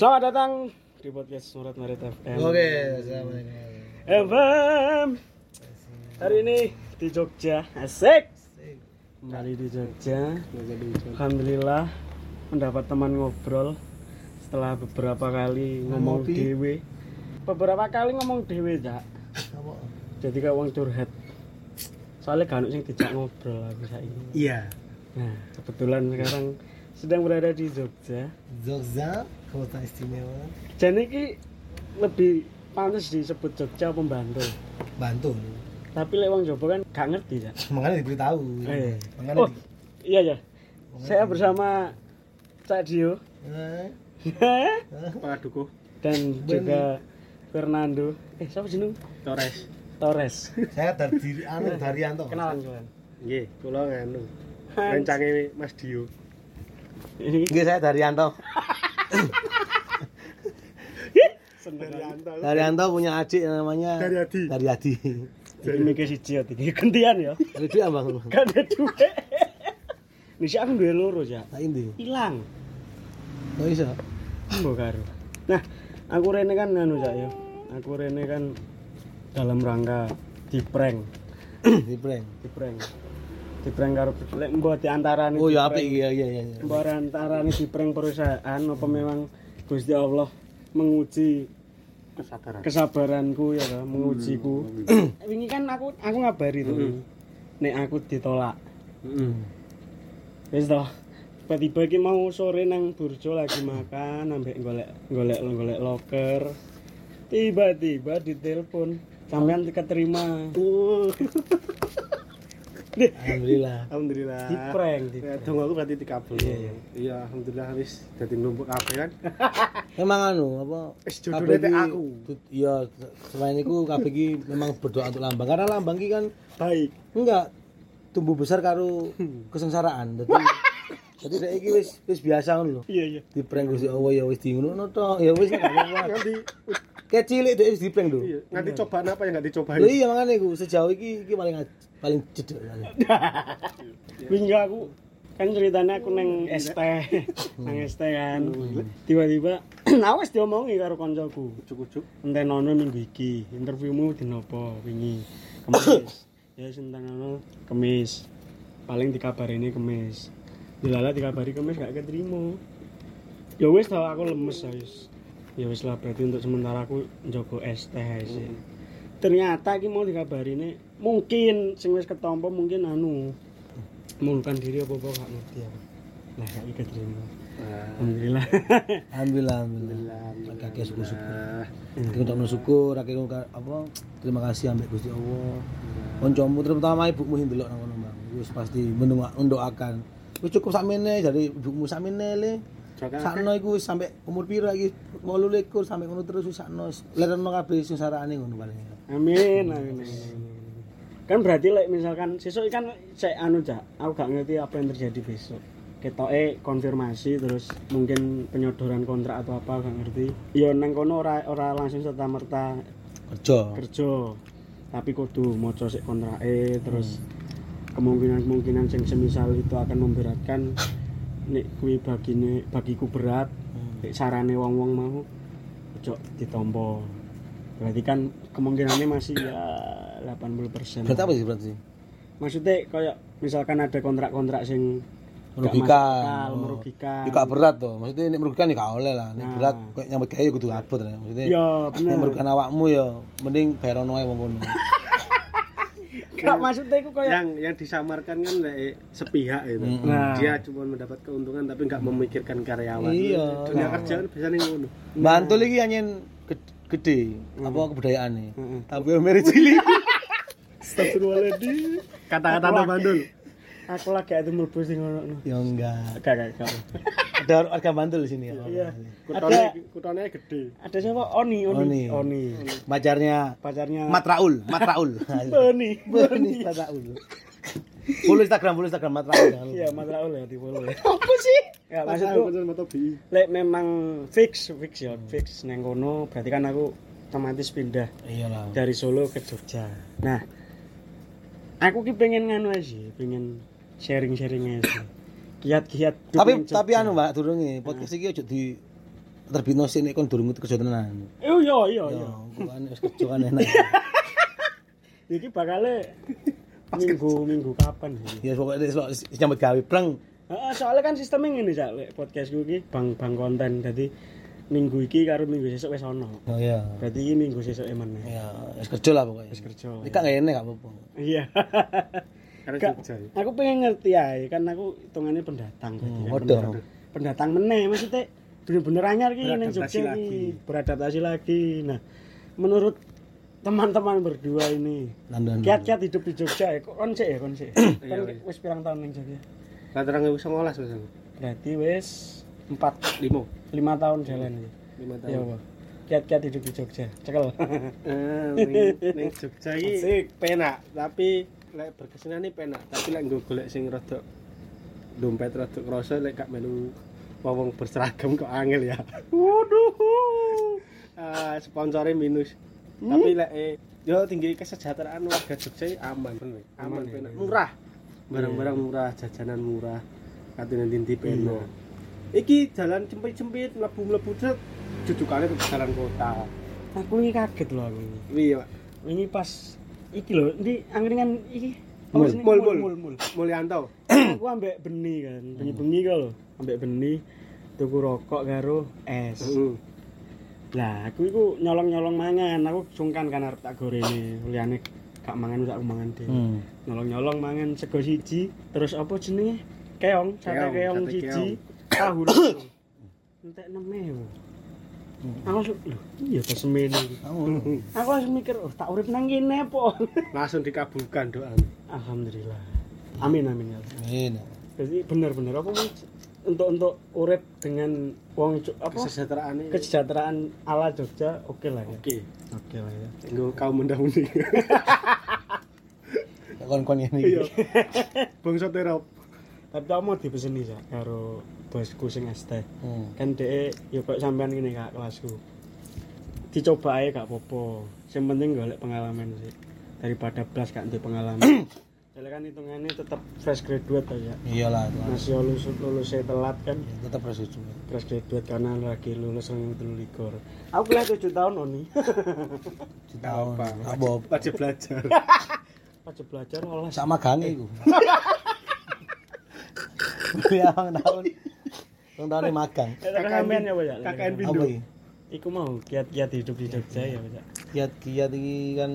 Selamat datang di podcast Surat Marit FM. Oke, assalamualaikum. FM. Hari ini di Jogja, asik. Kembali di Jogja. Alhamdulillah mendapat teman ngobrol setelah beberapa kali ngomong dewe. Beberapa kali ngomong dewe, Cak. Jadi kayak wong curhat. Soalnya gak ono sing dijak ngobrol aku saiki. Iya. Nah, kebetulan sekarang sedang berada di Jogja. Jogja, kota istimewa. Jadi ini lebih pantas disebut Jogja apa Bantul. Bantul. Tapi lek wong Jawa kan gak ngerti ya. Makanya diberitahu. Eh. Makanya Oh, di- iya ya. Saya bersama Cak Dio Eh, Pak Dukuh dan juga Fernando. Eh, siapa jeneng? Torres. Torres. saya dari anu Daryanto. Kenalan kalian. Nggih, kula nganu. Rencange Mas Dio. Ini Nggih, saya Daryanto. Daryanto. Daryanto punya adik yang namanya Daryadi. Daryadi. Jadi mikir siji ya iki gantian ya. Ada duit Bang. Gak ada duit. Ini sih aku duwe loro ya. Tak ini. Hilang. Kok iso? Mbok karo. Nah, aku rene kan anu Cak ya. Aku rene kan dalam rangka di prank, Di prank. di prank. Di prank karo lek mbok di antarane Oh, ya apik iya iya iya. Mbok antarane di prank perusahaan apa memang Gusti Allah menguji Kesabaran. kesabaranku ya kan, mengujiku. Wingi kan aku aku ngabari tuh. Nek aku ditolak. Heeh. Wis toh. Tiba-tiba iki mau sore nang Burjo lagi makan ambek golek golek golek loker. Tiba-tiba ditelepon sampean keterima. Alhamdulillah. Alhamdulillah. di prank di Ya, prank. dong aku berarti dikabul. Iya, iya. Iya, alhamdulillah wis dadi numpuk kabeh kan. Memang anu apa? Wis teh iki- aku. Iya, selain itu kabeh iki memang berdoa untuk lambang karena lambang iki kan Baik. enggak tumbuh besar karo kesengsaraan. Dadi Jadi saya iki wis wis biasa ngono lho. Iya iya. Di prank Gusti Allah ya wis di ngono tok. Ya wis gak apa-apa. Kayak cilik wis di prank lho. iya, nganti cobaan apa yang enggak dicobain. Lho iya makane iku sejauh iki iki paling paling jedek. Wingi aku kan ceritanya aku neng ST, nang ST kan. Tiba-tiba aku wis diomongi karo koncoku. Ujuk-ujuk. Entenono minggu iki, interviewmu dinopo wingi? Kemis. ya sentenono kemis. Paling dikabari ini kemis. Dilala dikabari kemis gak keterima. Ya wis tau aku lemes guys. Ya wis lah berarti untuk sementara aku njogo ST ae sih. Ternyata iki mau dikabari ini mungkin sing wis ketompo mungkin anu mengundurkan diri apa apa gak ngerti aku. Lah gak keterima. Alhamdulillah. Alhamdulillah alhamdulillah. Kakek syukur-syukur. Kita untuk syukur kakek apa terima kasih ambek Gusti Allah. Koncomu terutama ibumu sing delok nang kono Bang. Wis pasti mendoa- mendoakan. Wis cukup sakmene dari ibumu sakmene le. Sakno iku wis sampe umur pira iki 28 sampe ngono terus wis sakno wis lereno kabeh sing sarane ngono paling. Amin, amin. Kan berarti lek misalkan sesuk kan saya anu cak, aku gak ngerti apa yang terjadi besok. Ketoke konfirmasi terus mungkin penyodoran kontrak atau apa gak ngerti. Ya nang kono ora ora langsung serta merta Kerja. kerja. Tapi kudu maca sik kontrake terus kemungkinan-kemungkinan sing semisal itu akan memberatkan nek kuwi bagine bagiku berat nek sarane wong-wong mau ojo ditompo berarti kan kemungkinannya masih ya 80% Berarti apa sih berarti? maksudnya kayak misalkan ada kontrak-kontrak sing merugikan. akal, Oh. merugikan. Ya berat tuh. Maksudnya nek merugikan ya gak oleh lah. Nek Nah. berat kayak nyambut ya kudu abot lah. Maksudnya nek bener. merugikan awakmu ya mending bayar ono wong kono. Gak maksudnya iku kayak yang yang disamarkan kan sepihak itu. Mm-mm. Nah. Dia cuma mendapat keuntungan tapi nggak memikirkan karyawan. Iya. Dunia Nah. kerja kan biasanya ngono. Bantul iki anyen ged- gede apa kebudayaan nih. Heeh. Tapi meri cilik. Astagfirullahaladzim. Kata-kata lagi- Bandul. Aku lagi ada sing ngono. ya enggak. Gak gak gak. Ada warga Bantul di sini ya. Iya. Kutone Ada kutone gede. ada siapa? Oni, Oni. Oni. Oni. Pacarnya Pacarnya Mat Raul, Mat Raul. Boni. Boni Mat Raul. Follow Instagram, follow Instagram Mat Raul. jangan lupa. Iya, Mas Raul ya di follow ya. Apa sih? Ya, Maksudku lek memang fix fix ya, fix neng kono berarti kan aku otomatis pindah Iyalah. dari Solo ke Jogja. Nah, aku ki pengen nganu aja sih, pengen sharing-sharing aja sih. Kiat-kiat Tapi tapi anu Mbak, durunge podcast iki ojo di terbitno sih nek kon durung kerja tenan. Iya iya iya. Ya, kok kan wis kerja kan enak. Iki bakale minggu minggu kapan sih? Ya pokoknya wis nyambut gawe pleng. Heeh, soalnya kan sistemnya ngene cak lek podcastku iki bang bang konten. Jadi minggu iki karo minggu sesuk wis ono. Oh iya. Berarti iki minggu sesuk meneh. Ya, wis kerja lah pokoknya. Wis kerja. Iki gak enak gak apa-apa. Iya. Karena Gak- Jogja. ya. Aku pengen ngerti aja kan aku hitungannya pendatang Hmm, kan, waduh. pendatang. Pendatang meneh maksudnya bener-bener anyar ki ning Beradaptasi Jogja lagi. beradaptasi lagi. Nah, menurut teman-teman berdua ini, London. kiat-kiat hidup di Jogja ya, kok kon sik ya kon sik. Iya, Kan iya. wis pirang tahun ning Jogja? Bisa ngolas mas. Berarti wis 4 Limo. 5 tahun jalan ya. Lima Iya, tahun. Pak. Kiat-kiat hidup di Jogja. Cekel. Eh, ning- Jogja iki penak, tapi lek berkesenane penak, tapi lek nggo golek sing rada dompet rada kroso lek gak melu wong berseragam kok angel ya. Waduh. Ah, sponsornya minus. Tapi lek eh, yo tinggi kesejahteraan warga Jogja iki aman bener. Aman, Aman ya, penak. iya. Murah. Barang-barang murah, jajanan murah. Katene dinti penak. Iki jalan cempit-cempit mlebu-mlebu set jujukane ke jalan kota. Aku ini kaget loh aku ini. Iya, Pak. Ini pas iki loh, ini angkringan iki. Mul, mul, mul. mul, mul. Mulyanto. aku ambek beni kan bengi-bengi kok lho. Ambek beni tuku rokok karo es. Heeh. lah aku iku nyolong-nyolong mangan. Aku sungkan kan arep tak gorene. Liyane gak mangan tak mangan dhewe. Hmm. nyolong-nyolong mangan sego siji. Terus apa jenenge? Keong sate Keong, siji. tahu lho entek 6 Aku langsung, loh, iya semene. Kamu. Aku langsung mikir, oh tak urip nang kene po. Langsung dikabulkan doa. Alhamdulillah. Amin amin ya. Ini. Jadi benar-benar apa mau untuk untuk urip dengan wong Jo- apa Kesejahteraan ini. kesejahteraan ala Jogja oke lah ya. Oke. Oke lah ya. Nggo kaum mendahului. Kon-kon ini. Iya. Bangsa terop. Tapi aku mau dipeseni ya karo bosku sing ST. Hmm. Kan dhek ya kok sampean ngene Kak kelasku. Dicoba ae gak apa-apa. Yang penting golek pengalaman sih. Daripada blas gak ndek pengalaman. Soalnya kan hitungannya tetap fresh graduate ya. Iyalah, itu. Masih lulus lulusnya telat kan. Ya, tetap harus itu. fresh graduate karena lagi lulus yang telu likur. Aku kuliah tujuh tahun Oni. Tahun. Apa? Wajib belajar. Wajib belajar olah. Sama gang iku. Ya, tahun. Tahun tahun ini magang. Kakak sampean ya, Pak ya? KKN iki? Iku mau kiat-kiat hidup di Jogja ya, Pak. Kiat-kiat iki kan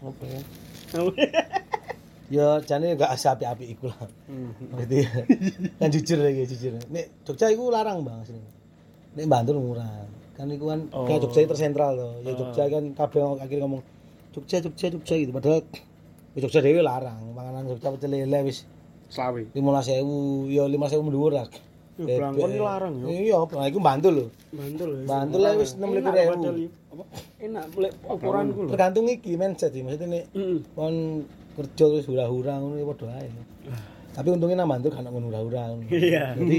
apa ya? Ya jane gak api-api iku lah. Maksudnya kan jujur lagi jujur. Nek Jogja iku larang bang sini. Nek Bantul murah. Kan iku kan Oh. kayak Jogja tersentral loh. Ya Jogja kan kabeh akhirnya ngomong Jogja Jogja Jogja gitu. Padahal ya Jogja dhewe larang. Panganan Jogja pecel lele wis Selawe. 15.000 ya 15.000 mendhuwur lah. Ya, Blangkon iki larang ya. Iya, nah, iku Bantul lho. Bantul. Bantul lah wis 6.000 Enak, ribu. padahal i- Apa? Enak, boleh ukuranku lho. Tergantung iki mindset sih. Maksudnya nek kon kerja terus hura-hura ngono ya padha ae. Tapi untungnya nang Bantul kan ngono hura-hura. Iya. Jadi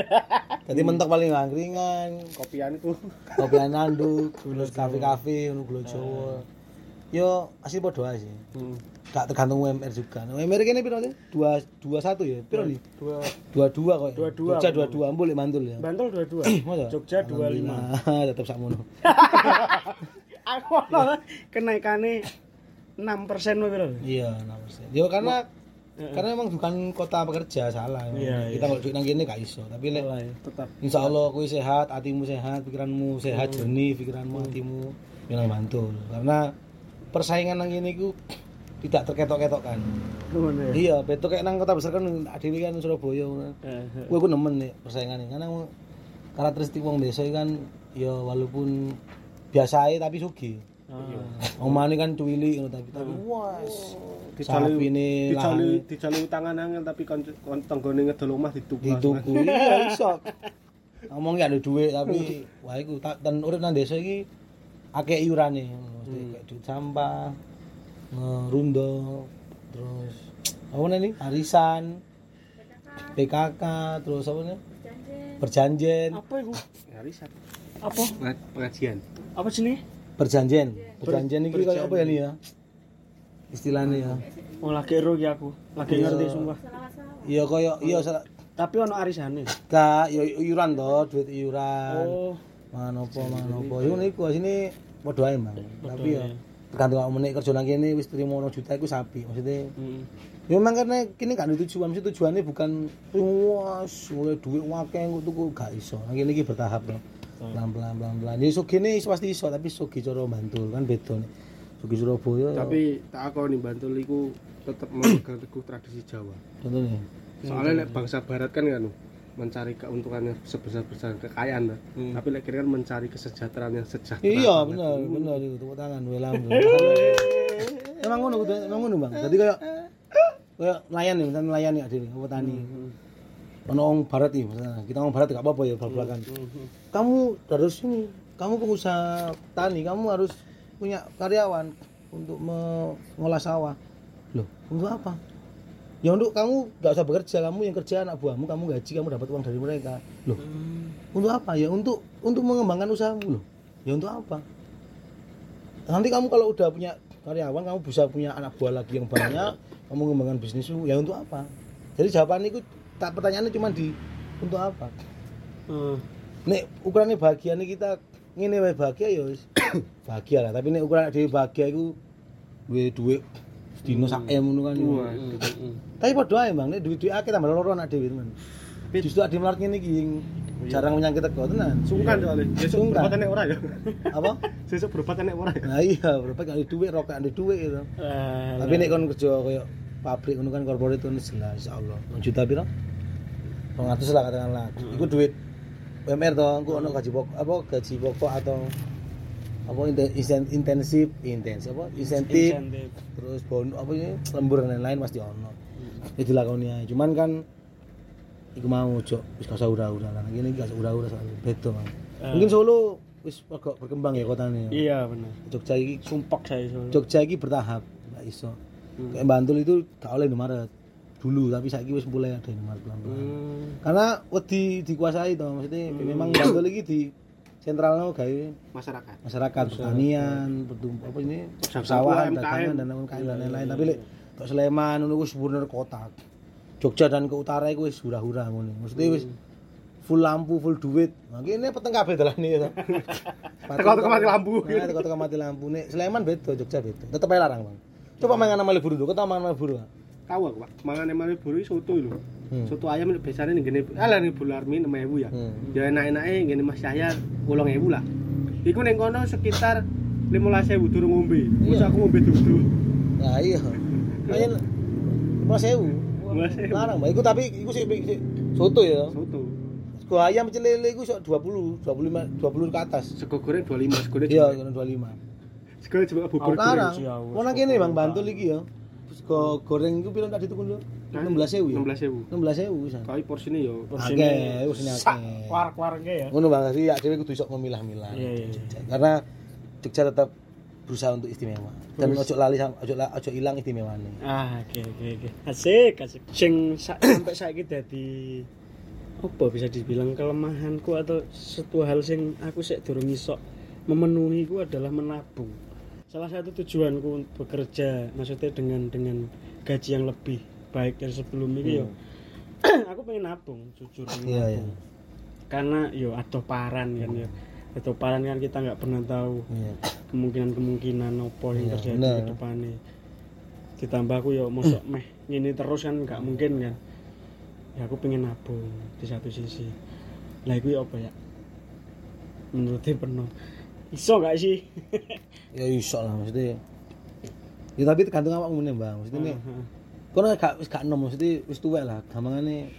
jadi mentok paling angkringan, Kopianku. kopi nanduk, terus kafe-kafe ngono Jawa. Yo asli padha ae sih. Gak tergantung UMR juga. Nah, UMR kene piro sih? 2 21 ya. Piro nih? Dua 22 kok. ya? 22, Jogja 22 ambul lek Mantul ya. Bantul dua-dua. Masa? Jogja 25. Alhamdulillah, tetep sakmono. Aku malah kenaikannya 6% wae piro? Iya, 6%. Yo karena Karena emang bukan kota pekerja salah. emang. Iya, Kita kalau duit nang kene gak iso, tapi lek Salah ya, tetap Insya Allah kuwi sehat, hatimu sehat, pikiranmu sehat, Hmm. jernih, pikiranmu, hatimu yang bantu. Karena persaingan nang ini ku tidak terketok-ketokkan. ngono ya Iya, betul kayak nang kota besar kan adewe kan Surabaya. ngono. Eh, eh. Gue ku nemen nih persaingan ini karena karakteristik wong desa kan ya walaupun biasa aja tapi sugih. Ah. Omane kan cuwili ngono tapi tapi was. Dicali Sapine dicali dicali utangan angel tapi kon kon tanggane ngedol omah dituku. dituku. Iya iso. Ngomong gak ada duit tapi wah iku tak dan urip nang desa iki akeh iurane. Mesti kayak duit sampah, ngerundo, terus apa nih arisan, PKK, terus apa nih? Perjanjian, apa itu Ya riset. apa Pengajian. apa sini perjanjian. Perjanjian iki kayak apa ya nih ya? Istilahnya ya. oh lagi ero ki aku lagi Iya. ngerti sumpah Iya koyo iya salah tapi ono arisane Kak, yo iuran toh, duit iuran. oh Mana apa, mana apa. Yo niku sini padha ae, Mang. Tapi ya ya. Tergantung awak menek kerja nang kene wis trimo 1 juta iku sapi. Maksudnya Hmm. ya memang karena kini gak ada tujuan, mesti tujuannya bukan was mulai duit wakeh engko tuku gak iso. Nang kene iki bertahap loh. Pelan-pelan pelan-pelan. Ya sogi ini pasti iso, tapi sogi cara Bantul kan beda nih. Sogi Surabaya. Tapi tak aku nih Bantul iku tetep memegang teguh tradisi Jawa. contohnya Soalnya lek bangsa barat kan kan mencari keuntungannya sebesar-besar kekayaan lah. Tapi kira kan mencari kesejahteraan yang sejahtera. Iya benar benar itu tepuk tangan gue lampu. Emang ngono emang ngono bang. Jadi kayak kayak nelayan nih misalnya nelayan nih adil apa tani. Ono orang barat nih misalnya kita orang barat gak apa-apa ya belak-belakan. Kamu harus ini kamu pengusaha tani kamu harus punya karyawan untuk mengolah sawah. Loh untuk apa? Ya untuk kamu gak usah bekerja, kamu yang kerja anak buahmu, kamu gaji, kamu dapat uang dari mereka. Loh, untuk apa? Ya untuk untuk mengembangkan usahamu loh. Ya untuk apa? Nanti kamu kalau udah punya karyawan, kamu bisa punya anak buah lagi yang banyak, kamu mengembangkan bisnismu, ya untuk apa? Jadi jawaban itu tak pertanyaannya cuma di untuk apa? Eh, Nek ukurannya bahagia nih kita wae bahagia ya bahagia lah, tapi nek ukuran dhewe bahagia iku duwe duit dino sak M ngono kan. Hmm, hmm. Tapi padha ae Bang, nek duit-duit akeh tambah loro anak dhewe teman. Justru adi melarat ngene iki yang jarang menyangkut teko tenan. Sungkan soalnya. Besok Sungkan. berobat nek ora ya. Apa? Besok berobat nek ora ya. Nah iya, berapa gak duit, rokok ada duit gitu. Eh, Tapi nek kon kerja koyo pabrik ngono kan corporate itu jelas insyaallah. 1 juta piro? 200 lah katakanlah. Iku duit UMR toh, engko ono gaji pokok apa gaji pokok atau apa intensif intensif apa insentif insentif. terus bonus apa ini lembur dan lain-lain pasti ono. Itu dilakoni aja cuman kan iku mau cok wis gak usah ura-ura lah. Ini gak usah ura-ura soalnya beda Mang. mungkin Solo wis agak berkembang ya kotanya iya benar Jogja iki sumpah saya Solo. Jogja iki bertahap nggak iso. Kayak Bantul itu gak oleh Indomaret. Dulu tapi saiki wis mulai ada Indomaret pelan-pelan. Hmm. karena wedi dikuasai toh maksudnya memang Bantul iki di sentralnya gawe Masyarakat. masyarakat pertanian pertum apa ini? persawahan UMKM. dagangan dan UMKM dan lain-lain. tapi lek kok Sleman ngono wis bener kota. Jogja dan ke utara iku wis hura-hura ngono. Maksudnya wis full lampu full duit. Nah ini peteng kabeh dalane ya. Teko-teko mati lampu. nah teko-teko mati lampu. Nek Sleman beda Jogja beda. Tetep ae larang bang. Coba mangan sama libur dulu kau mangan Bang? Tahu aku, Pak. Mangan emang buru soto lho. Hmm. Soto ayam biasanya nih gini, ala nih bularmi enam ribu ya. Hmm. Ya enak-enaknya gini Mas Yahya ulang ribu lah. Iku neng kono sekitar lima belas ribu turun ngombe. Terus Iya. aku ngombe dulu. nah iya Makanya lima sewu Lima ribu. larang bang iku tapi iku sih soto ya Soto. Sego ayam celele iku sok 20, 25, 20 ke atas. Sego goreng dua lima, sego goreng Iya, kena 25. Sego juga bubur goreng. Larang. Mau nang kene Bang Bantul iki ya. Sego goreng iku piro tak dituku lho? 16.000 ya. Enam belas ribu. 16.000 wisan. Kali porsinya yo. Oke, wis ini sak akeh. warak-waraknya ya Ngono Bang, ya dhewe kudu iso memilah-milah. Iya, iya, Karena Jogja tetap berusaha untuk istimewa. Dan ojo lali sama ojo ojo ilang istimewanya. ah oke oke oke asik asik sing sa sampai saiki dadi apa bisa dibilang kelemahanku atau suatu hal sing aku sik durung iso memenuhi ku adalah menabung salah satu tujuanku bekerja maksudnya dengan dengan gaji yang lebih baik dari sebelum ini yo. Aku pengen nabung jujur pengen Iya, nabung. karena yo aduh paran kan yo. Aduh paran kan kita nggak pernah tahu Iya. kemungkinan kemungkinan apa yang Iya, terjadi ke depannya. Ditambah aku ya mosok meh ngene terus kan nggak mungkin kan. Ya aku pengen nabung di satu sisi. Lah itu apa ya? Menurutnya penuh iso gak sih? Ya iso lah maksudnya. Ya tapi tergantung awakmu nih bang. Maksudnya nih kono gak wis gak enom maksudnya wis tuwek lah. Gampangane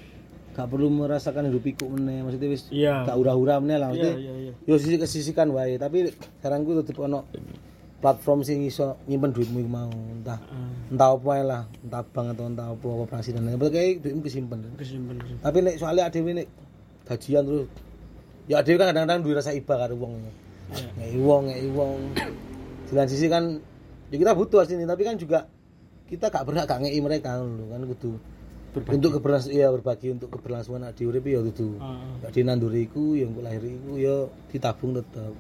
gak perlu merasakan hidup pikuk meneh. Maksudnya wis iya. gak ura-ura meneh lah maksudnya. Iya iya yo sisi kesisikan wae. Tapi sekarang gue tetep ono platform sing iso nyimpen duitmu mau. Entah Ah, entah apa ae lah. Entah bank atau entah apa operasi dan lain-lain kayak duitmu kesimpen. Tapi nek soalnya adewe nek gajian terus ya adewe kan kadang-kadang duwe rasa iba karo wong Iya. ngei wong ngei wong. Di lain sisi kan ya kita butuh asli tapi kan juga kita gak berhak gak ngei mereka lho kan kudu Berbagi. untuk keberlangsungan iya berbagi untuk keberlangsungan di urip ya kudu. Ah, gak dinanduri iku yang kok lahir iku ya ditabung tetep.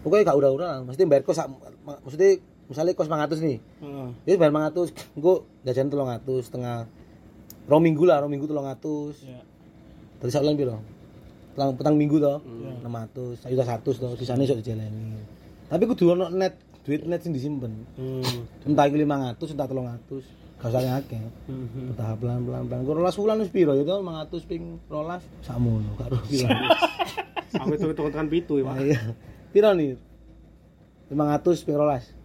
Pokoknya gak ura-ura lah mesti bayar kos sak- ma- maksudnya misalnya kos 500 nih. Ah, ya bayar 500 engko jajan 300 setengah rong minggu lah rong minggu 300 iya. Tadi sak bulan piro? Petang, petang minggu toh. Iya. 600, sak juta 100 toh, sisane iso dijalani. Tapi kudu ono net, duit net sing disimpen. Hmm. Entah iki 500, entah 300. Gak usah. Mhm. Bertahap pelan-pelan. Pelan. Kok 12 bulan wis piro ya toh 500 ping 12 sakmono karo piro. Aku itu hitung tekan pitu ya, Pak. Iya. Piro nih? 500 ping 12.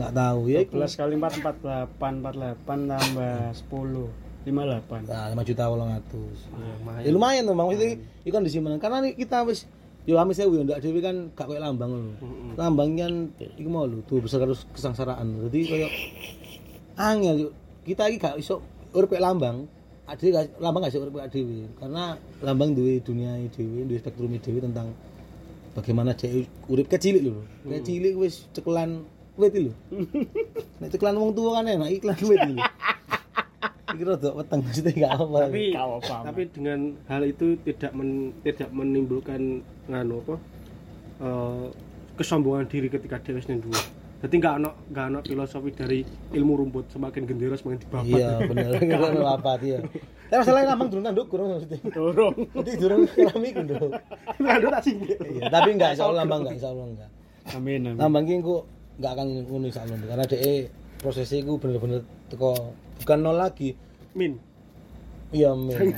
Gak tahu ya. 12 kali 4 48 48 tambah 10 58 Nah, 5 juta 800. Iya. Ya lumayan tuh, Bang. Maksudnya iki kan disimpen. Karena nih kita wis yo amis sewu yo ndak dhewe kan gak koyo lambang lho. Lambang kan iku mau lho, tuh besar harus kesengsaraan. Jadi koyo angel yo. Kita iki gak iso urip lambang. Ade gak lambang gak iso urip dhewe. Karena lambang duwe dunia dhewe, duwe spektrum dhewe tentang bagaimana dia urip kecil lho. Kecil wis cekelan wit lho. Nek cekelan wong tua kan enak iklan wit lho. Iki rada weteng mesti gak apa. Tapi apa-apa. tapi dengan hal itu tidak men, tidak menimbulkan nganu apa? eh, kesombongan diri ketika dia wis ning dhuwur. Dadi enggak ono enggak ono filosofi dari ilmu rumput semakin gendera semakin dibabat. Iya bener ngono apa dia. Tapi masalahnya lambang durung tanduk kurang maksudnya. Dorong. Nanti durung ngalami ku nduk. Nganu tak singgih. Iya, tapi enggak insyaallah lambang enggak insyaallah enggak. Amin amin. Lambang ki engko enggak akan ngono insyaallah karena dhek prosesnya iku bener-bener teko bukan nol lagi. Min. Iya men.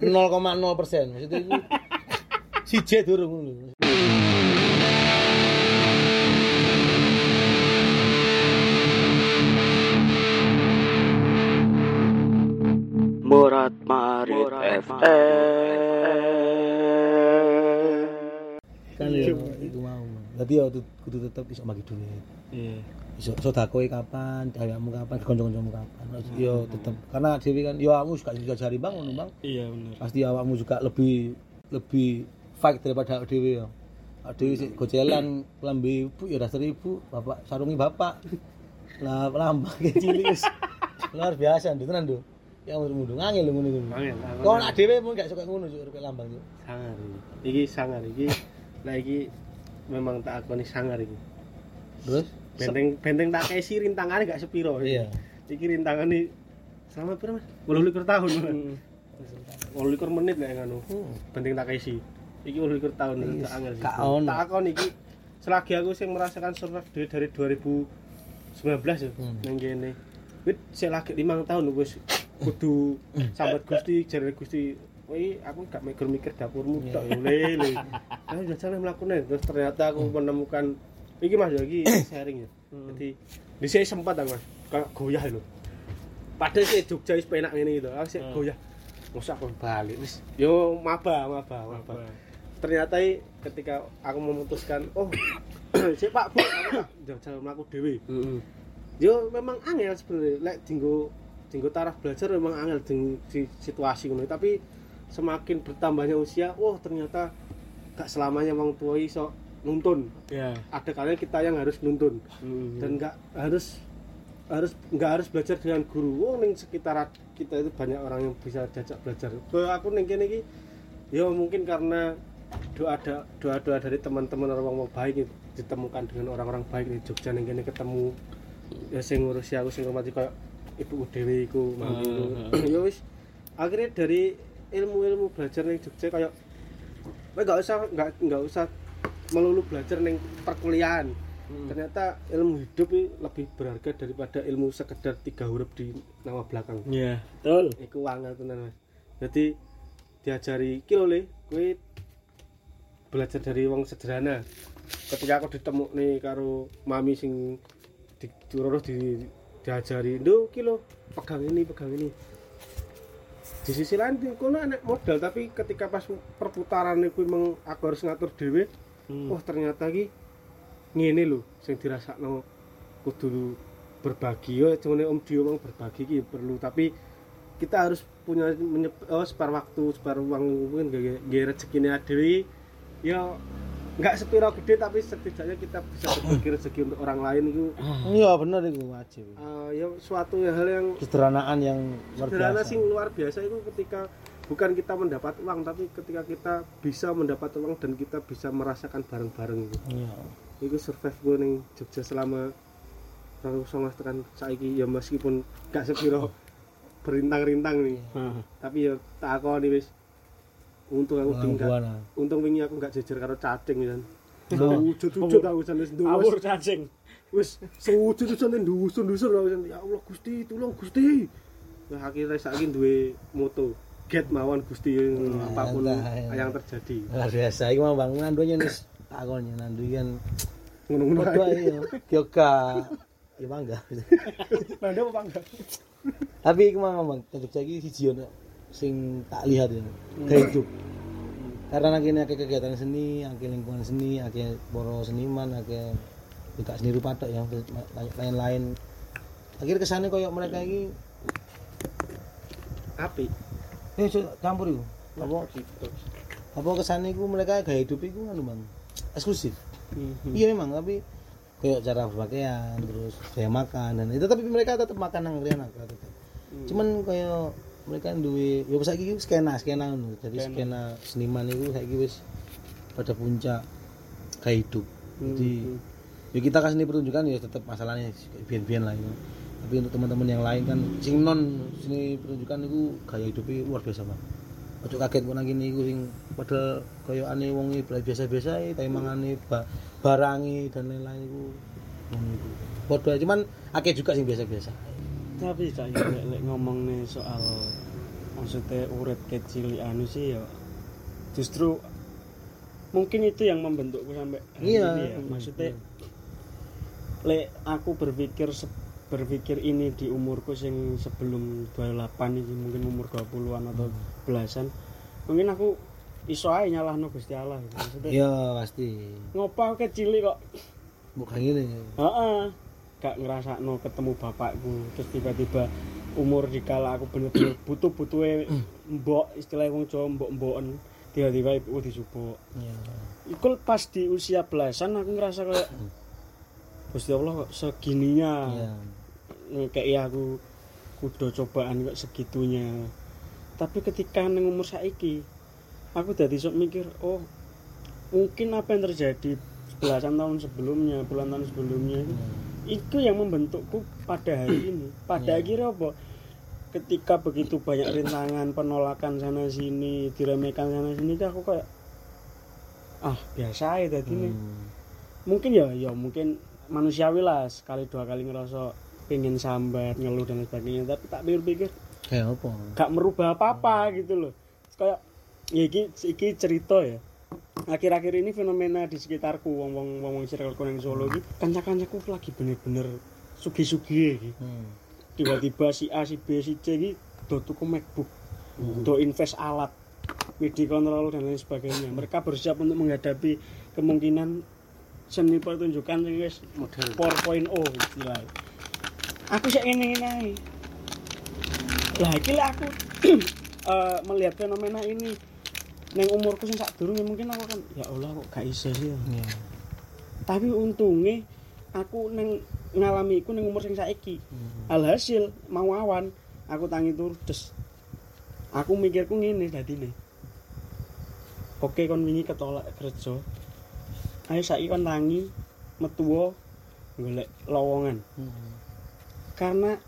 0,0 persen maksudnya iku siji durung ngono. Murat Marit Kan ya iku mau. Dadi ya kudu- tetep iso bagi duit. Iya. iso sedekah kapan, dayamu kapan, kanca-kancamu kapan. Yo tetep karena dhewe kan yo awakmu juga juga jari Bang ngono Bang. Iya bener. Pasti awakmu juga lebih lebih fight daripada dhewe. Awak dhewe sik gocelan lambe ibu ya dasar ibu, bapak sarungi bapak. Lah lambang cilik wis luar biasa nduk tenan nduk. Ya mundur-mundur ngangel lho ngono iku. Angel. Kok nak dhewe mun gak suka ngono juk lambang juk. sangar iki. Iki sangar iki. Lah iki memang tak akoni sangar iki. Terus? Benteng benteng tak kesi rintangannya gak sepiro. Iya. Iki rintangane selama pira Mas? 28 tahun. Malah. 28 menit nek ngono. Benteng tak kesi. Iki 28 tahun Iya, tak angel. sih. gak. Tak akoni iki selagi aku sing merasakan survive dari, dari 2019 ya Hmm. nang kene. Wit sik lagi 5 tahun wis kudu sambat Gusti jare Gusti Woi, aku gak mikir mikir dapurmu tok Iya. le le. Aku sana melakukan terus ternyata aku menemukan iki Mas ya iki sharing ya. Jadi di sini sempat aku Mas kayak goyah lho. Padahal sih Jogja wis penak ngene gitu. Aku sih Hmm. goyah. Masa aku balik wis yo maba maba maba. Ternyata ketika aku memutuskan oh sik Pak Bu aku jajal mlaku dhewe. Heeh. Yo memang angel sebenarnya lek dinggo dinggo taraf belajar memang angel di, di situasi ngono tapi semakin bertambahnya usia wah ternyata gak selamanya wong tua iso nuntun. Iya. ada kalanya kita yang harus nuntun. Heeh. dan nggak harus harus nggak harus belajar dengan guru. Oh ning sekitar kita itu banyak orang yang bisa diajak belajar. Kalau aku ning kene iki ya mungkin karena doa ada doa doa dari teman-teman orang orang baik itu ditemukan dengan orang-orang baik di Jogja ning kene ketemu. Ya sing ngurusi aku sing hormati kayak ibu dewi iku Ah, ya wis. Akhirnya dari ilmu-ilmu belajar ning Jogja kayak kowe nggak usah nggak nggak usah melulu belajar ning perkuliahan. Ternyata ilmu hidup ini lebih berharga daripada ilmu sekedar tiga huruf di nama belakang. Iya, betul. iku wangel tenan mas. Jadi diajari ki lho le kowe belajar dari wong sederhana. Ketika aku ditemu nih karo mami sing di terus di diajari ndo ki lho pegang ini pegang ini di sisi lain di kono enek modal tapi ketika pas perputaran iku emang aku harus ngatur dhewe Hmm. oh ternyata ki ngene lho sing dirasakno kudu berbagi yo cuma om Dio mang berbagi ki perlu tapi kita harus punya menyep, oh, spare waktu spare uang mungkin gak gak rezeki adewi ya nggak sepiro gede tapi setidaknya kita bisa berbagi rezeki untuk orang lain itu Iya bener itu wajib. uh, ya suatu hal yang Kesederhanaan yang luar sederhana biasa. sih luar biasa itu ketika bukan kita mendapat uang tapi ketika kita bisa mendapat uang dan kita bisa merasakan bareng-bareng gitu. Iya. Iku survive gue ning Jogja selama tahun songo tekan saiki ya meskipun gak sepiro berintang-rintang nih Hah. tapi ya tak nih wis untung aku tinggal Buana. untung wingi aku gak jejer karo cacing kan sewujud-wujud aku jan wis Awur nduwes cacing. wis sewujud-wujud jan ndusun-ndusun aku ya Allah Gusti tolong Gusti nah akhirnya saiki duwe moto get mawon Gusti apa pun entah, ya. yang terjadi Luar biasa. Iki mau bang nandunya nih takonnya nanduyan. ngono-ngono Padha ae. iya. Kyoka. Ya bangga. Nanda apa enggak Tapi iku mau bang, tetep saiki siji ono sing tak lihat ya. Gaya hidup. Karena kini akeh kegiatan seni, akeh lingkungan seni, akeh para seniman, akeh juga seni rupa tok ya, lain-lain. Akhirnya kesannya koyok mereka ini api Eh, cuk, campur iku. Apa apa kesannya iku mereka gaya hidup iku anu Bang. Eksklusif. Mhm. Iya memang, tapi kayak cara berpakaian, terus gaya makan dan itu tapi mereka tetap makan nang riana tetap. Cuman kayak mereka duwe ya saiki iki skena, skena ngono. Jadi skena seniman itu saiki wis pada puncak gaya hidup. Jadi ya kita kasih ini pertunjukan ya tetap masalahnya bian-bian lah ya. Tapi untuk teman-teman yang lain kan sing non sini pertunjukan itu gaya hidupnya luar biasa bang. Ojo kaget kok nang kene iku sing padahal kaya ane wong biasa-biasa ae tapi mangane ba barangi dan lain-lain iku ngono iku. Padha cuman akeh juga sing biasa-biasa. Tapi cak ya, lek lek ngomong nih soal maksudnya urip kecil anu sih ya justru mungkin itu yang membentukku sampai Iya. ini ya. Maksudnya lek aku berpikir berpikir ini di umurku sing sebelum 28 ini mungkin umur 20-an atau belasan mungkin aku iso ae nyalahno Gusti Allah gitu. Maksudnya Iya pasti. ngopo kecil kok Bukan ngene. Heeh. Gak ngerasakno ketemu bapakku terus tiba-tiba umur dikala aku bener-bener butuh-butuhe mbok istilah wong Jawa mbok-mboken tiba-tiba ibu disupuk. Iya. Iku pas di usia belasan aku ngerasa kayak Gusti Allah kok segininya Iya. kayak aku kudu cobaan kok segitunya. Tapi ketika nang umur saiki aku jadi sok mikir, oh mungkin apa yang terjadi belasan tahun sebelumnya, puluhan tahun sebelumnya itu, itu yang membentukku pada hari ini. Pada akhirnya apa? Ketika begitu banyak rintangan, penolakan sana sini, diremehkan sana sini, itu aku kayak ah biasa ya tadi nih. Hmm. Mungkin ya, ya mungkin manusiawi lah sekali dua kali ngerasa pengen sambat, ngeluh dan sebagainya. Tapi tak pikir-pikir Kayak apa? gak merubah apa-apa gitu loh kayak ya iki, iki cerita ya akhir-akhir ini fenomena di sekitarku wong wong wong wong circle yang Solo iki kanca-kancaku lagi bener-bener sugi-sugi iki. Hmm. tiba-tiba si A si B si C iki do tuku MacBook do invest alat media control dan lain sebagainya. Mereka bersiap untuk menghadapi kemungkinan seni pertunjukan yang wis model. 4.0 istilahnya aku sih ingin ini lah iki lah aku eh, melihat fenomena ini neng umurku sing sak durung mungkin aku kan ya Allah kok gak iso sih ya. Iya. tapi untungnya aku neng ngalami iku neng umur sing saiki Hmm. alhasil mau awan aku tangi turu des aku mikirku ngene dadi nih oke kon wingi ketolak kerja ayo saiki kon tangi metuwa golek lowongan Hmm. karena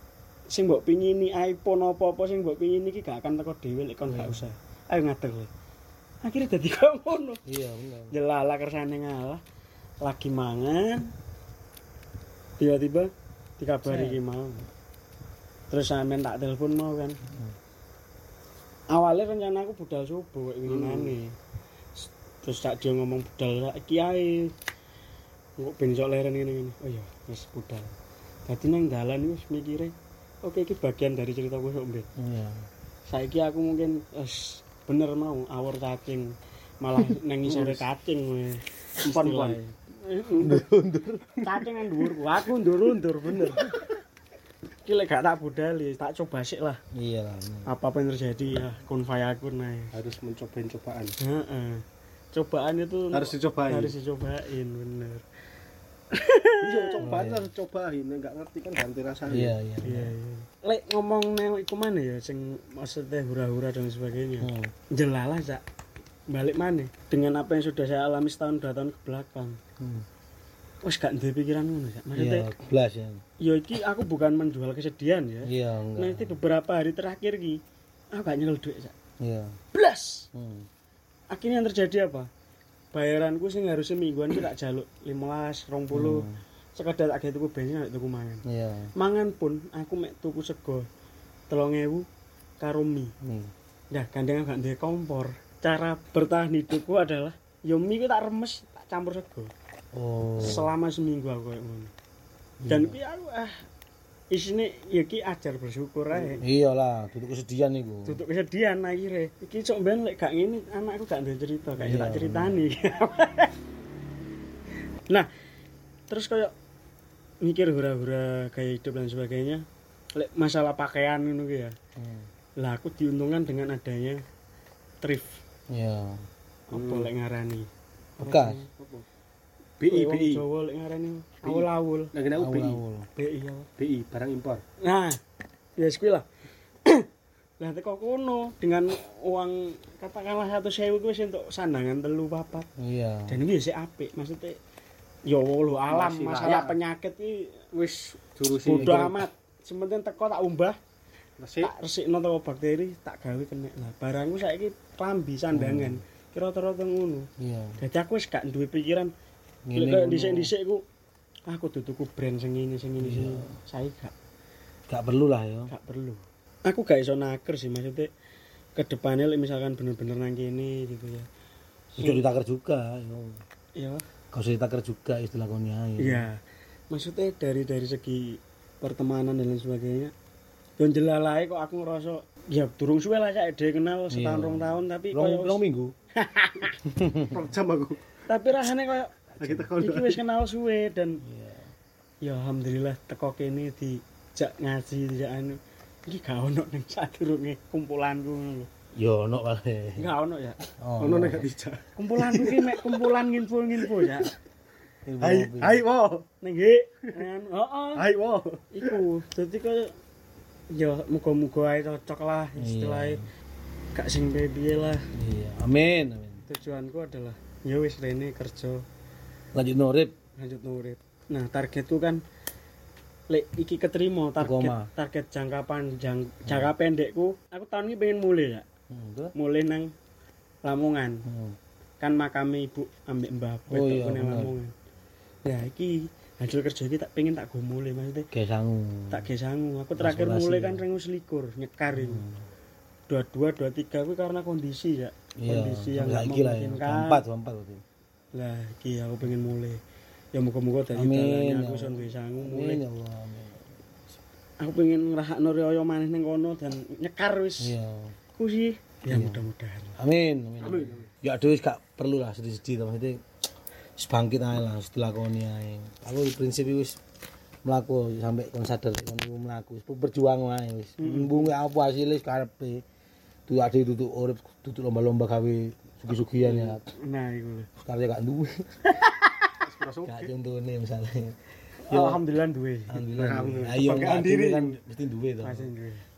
sing mbok pingini iPhone apa-apa sing mbok pingini iki gak akan teko dhewe lek kon gak usah ayo ngadeg kowe akhirnya dadi kaya ngono. Iya benar. jelala kersane ngalah. Lagi mangan. Tiba-tiba dikabari iki mau. Terus sampean tak telepon mau kan. Awalnya rencana aku budal subuh kayak gini terus tak dia ngomong budal ae. Kok ben sok leren ngene ngene. Oh iya wis budal. Dadi nang dalan wis mikire oke iki bagian dari cerita gue sok mbet Iya. saiki aku mungkin bener mau awur cacing. Malah nang isore cacing we Empon-empon. undur-undur. Cacing nang dhuwurku aku undur-undur bener. Iki lek gak tak budali tak coba sik lah. Iya lah. bener. apa yang terjadi ya kun fayakun ae harus mencobain cobaan. Heeh. Cobaan itu harus dicobain. harus dicobain bener iya cobaan harus cobain nggak ngerti kan ganti rasanya Iya iya. iya iya lek ngomong nang iku mana ya sing maksudnya hura-hura dan sebagainya Hmm. jelalah cak balik mana dengan apa yang sudah saya alami setahun dua tahun ke belakang Hmm. wes gak duwe pikiran ngono cak Iya, maksudnya belas ya. ya iki aku bukan menjual kesedihan ya Iya, enggak. nanti beberapa hari terakhir ki aku gak nyekel duit cak Iya. blas Hmm. akhirnya yang terjadi apa bayaranku sing harusnya mingguan ki tak jaluk 15 20 Hmm. sekedar tak gawe tuku bensin tuku mangan Iya. mangan pun aku mek tuku sego 3000 karo mie. Nah, gandeng gak duwe kompor. Cara bertahan hidupku adalah yo mie ku tak remes, tak campur sego. Oh. Selama seminggu aku kayak ngono. Dan ki aku ah isine ya ki ajar bersyukur ae. Iyalah, duduk kesedihan iku. Tutuk kesedihan akhirnya. Iki cok ben lek gak ngene anakku gak duwe cerita, gak Iya, tak ceritani. nah, terus kayak mikir hura-hura gaya hidup dan sebagainya. Lek masalah pakaian ngono ya. Hmm. Lah aku diuntungkan dengan adanya thrift. Iya. Apa lek ngarani? Bekas. BI BI Jawa lek ngarani awul-awul. lagi aku BI. BI. BI barang impor Nah, ya kuwi lah. Lah teko kono dengan uang katakanlah satu sewu kuwi wis entuk sandangan telu papat. Iya. Dan iki sik apik maksudnya ya lho alam Masih masalah layak. penyakit iki wis jurusi bodo amat. Sementing teko tak umbah, resik tak resikno teko bakteri, tak gawe kena. Lah barangku saiki klambi sandangan. Kira-kira ngono. Iya. Dadi aku wis gak duwe pikiran Ngene kayak ngono. dhisik-dhisik ku aku kudu tuku brand sing ini sing ini sing saya gak Gak perlu lah ya. gak perlu. Aku gak iso naker sih maksudnya ke depannya misalkan bener-bener nang kene gitu ya. Itu ditaker juga, yo. Iya. Kau usah ditaker juga istilah konya ya. Iya. Maksudnya dari dari segi pertemanan dan lain sebagainya. Don jelalahe kok aku ngerasa ya durung suwe lah saya dhewe kenal setahun Iya. rong tahun tapi Long, koyo long minggu. rong jam aku tapi rasanya koyo lagi teko iki wis kenal suwe dan Iya. ya alhamdulillah teko kene dijak ngaji dijak anu iki gak ono ning sadurunge kumpulanku ngono. Yo ono wae. Gak ono ya. Oh. ono nek gak dijak Kumpulanku ki mek kumpulan info-info ya. hai hai wo Ning nggih. Anu, Heeh. hai wo Iku dadi kaya ya muga-muga ae cocok lah istilahnya. Gak sing piye lah. Iya. Amin. Amin. Tujuanku adalah ya wis rene kerja Lanjut norip. lanjut urip. Nah, targetku kan lek iki keterima target target jangka panjang jangka pendekku aku tahun ini pengen mulai ya Hmm, mulai nang Lamongan Hmm. kan makame ibu ambek mbah Oh iya. Lamongan ya iki hasil kerja iki tak pengen tak go mulai maksudnya Kayak sangu. tak ge sangu aku terakhir mulai ya. kan rengus likur nyekar Hmm. dua dua dua tiga aku karena kondisi ya Iya. kondisi yang Sampai nggak ya. memungkinkan. Empat, empat. Lah iki aku pengen mulai ya muga-muga dari Amin, dalannya ya aku iso duwe sangu Amin mulai ya Allah. Amin. aku pengen ngrasakno riyo maneh ning kono dan nyekar wis Iya. ku sih ya mudah-mudahan Amin. Amin. Ya aduh wis gak perlu lah sedih-sedih to maksudnya wis bangkit ae lah dilakoni ae. Aku prinsip wis mlaku sampai kon sadar kon iku mlaku wis berjuang wae wis. Mbunge apa hasilnya wis karepe. Tuh ade tutuk urip tutuk lomba-lomba gawe sugi-sugian ya. nah iku Sekarang gak duwe. Gak contone misalnya. alhamdulillah duwe Alhamdulillah. Ayo enggak diri. kan mesti duwe to.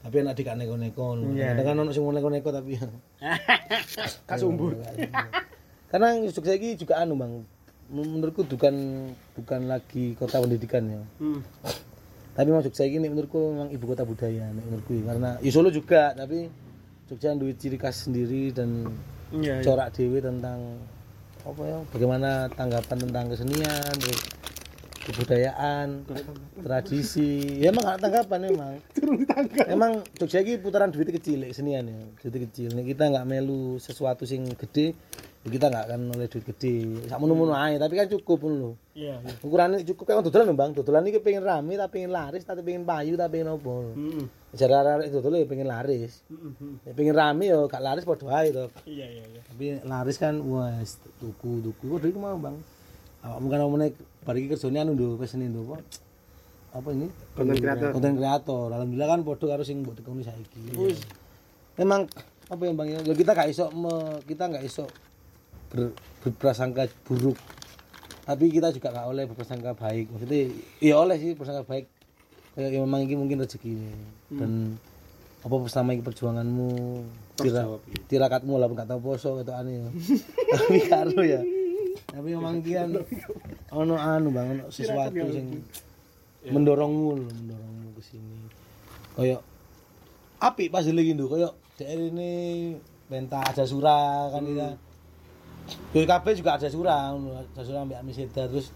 Tapi anak dik gak neko-neko. Kadang kan ono sing neko-neko tapi kasumbur karena Jogja ini juga anu bang menurutku bukan bukan lagi kota pendidikan ya hmm. tapi memang Jogja ini menurutku memang ibu kota budaya menurutku ya. karena ya Solo juga tapi Jogja duit ciri khas sendiri dan iya iya. corak dewi tentang apa ya bagaimana tanggapan tentang kesenian terus kebudayaan tradisi. Ya emang tanggapan emang. Emang Jogja ini putaran duit kecil lek senian ya. Duit kecil. Nih kita nggak melu sesuatu sing gede ya kita nggak akan oleh duit gede. Sak mono-mono ae tapi kan cukup pun lho. Iya, iya. ukurannya cukup. Kayak dodolan lho bang. Dodolan ini pengen rame tapi pengen laris tapi pengen payu tapi pengen apa. Heeh. Cara arek dodol ya pengen laris. Heeh. ya pengen rame ya gak laris padha ae to. Iya, iya, iya. tapi laris kan wes tuku tuku kok iki mau bang. Awakmu kan omone bar iki kerjane anu lho pesen lho apa? Apa ini? Konten kreator. konten kreator. Alhamdulillah kan padha karo sing mbok tekoni saiki. Wis. Memang apa ya bang ya? Ya kita gak iso me- kita gak iso ber, berprasangka buruk. Tapi kita juga gak oleh berprasangka baik. Maksudnya iya oleh sih berprasangka baik kayak ya memang ini mungkin rezeki dan apa selama ini perjuanganmu tira, tirakatmu lah gak tau poso atau aneh ya. Tapi karo ya. Tapi memang kian ono anu bang ono sesuatu sing mendorongmu lho mendorongmu ke sini. Kayak api pas lagi lho kayak daerah ini benta ada surah kan kita BKB juga ada surah ada surah ambek Amiseda terus.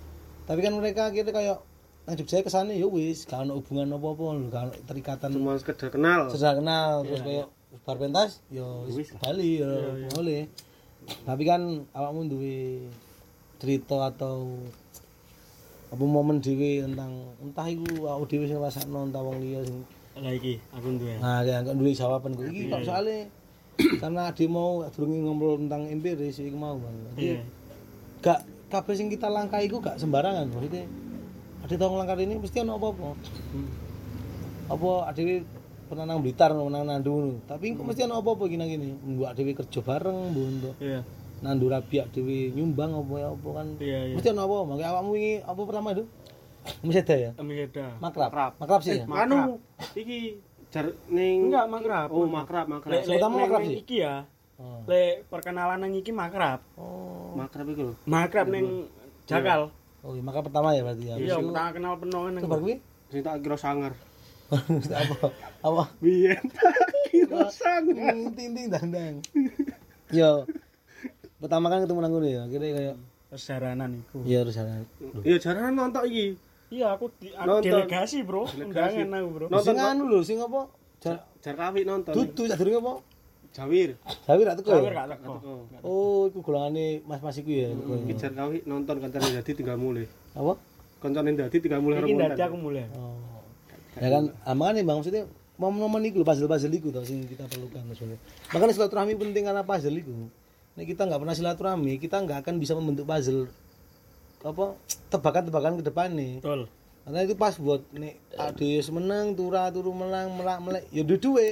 Tapi kan mereka kira kayak nang Jogja kesane ya wis gak ono hubungan apa-apa lho, gak ono terikatan cuma sekedar kenal. sesudah kenal terus kayak bar pentas yo wis bali yo boleh. Tapi kan awakmu duwe cerita atau apa momen dhewe tentang entah iku awake dhewe sing rasakno entah wong liya sing Lah iki aku duwe. nah ya kok duwe jawaban kok iki kok soalnya karena ade mau durunge ngobrol tentang empiris iku mau bang. Jadi, Iya. gak kabeh sing kita langkah iku gak sembarangan maksudnya ada tau ngelangkah ini mesti ono apa-apa apa adewe pernah nang Blitar nang Nandu tapi kok mesti ono apa-apa gini gini mbok adewe kerja bareng mbok untuk Iya. Nandu Rabiak dewe nyumbang apa ya apa kan Iya, iya. mesti ono apa makanya awakmu ini apa pertama itu mesti ada ya Amiseda. makrab Makrab. makrab sih ya anu iki jar ning Enggak, makrab. oh makrab makrab Lek lek makrab sih? iki ya. Oh. Lek perkenalan nang iki makrab. oh makrab iku lho Makrab ning Jakal. Oh iya makrab pertama ya berarti ya. Iya, pertama kenal penongan nang. itu baru kuwi kira sangar. Mesti apa? Apa? Biyen kira sangar. Ting ting dandang yo pertama kan ketemu nang ngono ya kira kayak Sejaranan iku. ya harus ada iya jarang nonton iki. Iya, aku di, Nonton. delegasi, Bro. Undangan aku, Bro. sing anu lho sing apa? Jar jar kawi nonton. Dudu sak durunge apa jawir Jawi ra teko ya? gak teko. Oh iku golongane mas-mas iku ya ya. iki jar kawi nonton kancane dadi tinggal mulai apa kancane dadi tinggal mulai Iki dadi aku mulai. Oh. Ya kan, amangan bang maksudnya momen-momen itu lho, puzzle-puzzle itu tau sing kita perlukan maksudnya. Makanya silaturahmi penting karena puzzle itu. Nek kita nggak pernah silaturahmi, kita nggak akan bisa membentuk puzzle apa tebakan-tebakan ke depan nih. Betul. Karena itu pas buat nek ade menang, tura turu menang, melak melek, ya duwe duwe.